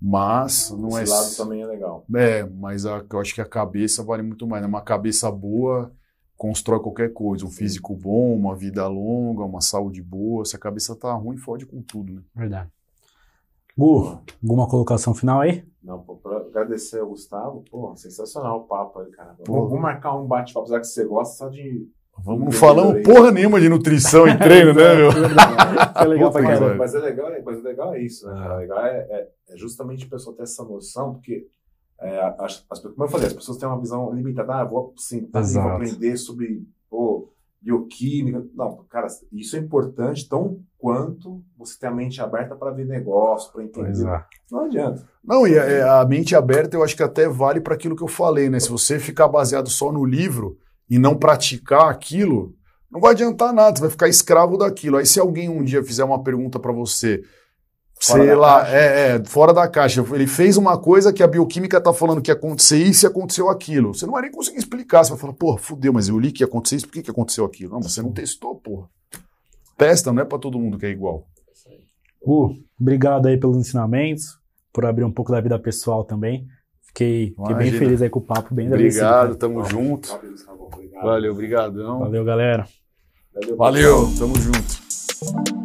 mas não Esse é lado também é legal. é, mas a- eu acho que a cabeça vale muito mais. né? Uma cabeça boa constrói qualquer coisa. Um físico bom, uma vida longa, uma saúde boa. Se a cabeça tá ruim, fode com tudo, né? Verdade. Gu, alguma colocação final aí? Não, pô, pra agradecer ao Gustavo, pô, sensacional o papo aí, cara. Pô. Vamos, marcar um bate-papo, já que você gosta só de. Vamos, não falamos porra nenhuma de nutrição e treino, né, meu? Foi legal Puta. Mas é legal, é- mas é legal é isso, né? cara? legal é, é- é justamente a pessoa ter essa noção, porque, é, as, as- como eu falei, as pessoas têm uma visão limitada. Ah, vou sentar e vou aprender sobre pô, bioquímica. Não, cara, isso é importante tão quanto você ter a mente aberta para ver negócio, para entender. é. Não adianta. Não, e a, a mente aberta eu acho que até vale para aquilo que eu falei, né? Se você ficar baseado só no livro e não praticar aquilo, não vai adiantar nada, você vai ficar escravo daquilo. Aí se alguém um dia fizer uma pergunta para você, Fora sei lá, caixa. é, é, fora da caixa, ele fez uma coisa que a bioquímica tá falando que ia acontecer isso e aconteceu aquilo. Você não vai nem conseguir explicar, você vai falar, porra, fudeu, mas eu li que ia acontecer isso, por que, que aconteceu aquilo? Não, mas você não testou, porra. Testa, não é para todo mundo que é igual. Gu, obrigado aí pelos ensinamentos, por abrir um pouco da vida pessoal também. Fiquei, fiquei bem feliz aí com o papo, bem Obrigado, tamo junto. Obrigado. Valeu, obrigadão. Valeu, galera. Valeu. Valeu, tamo junto.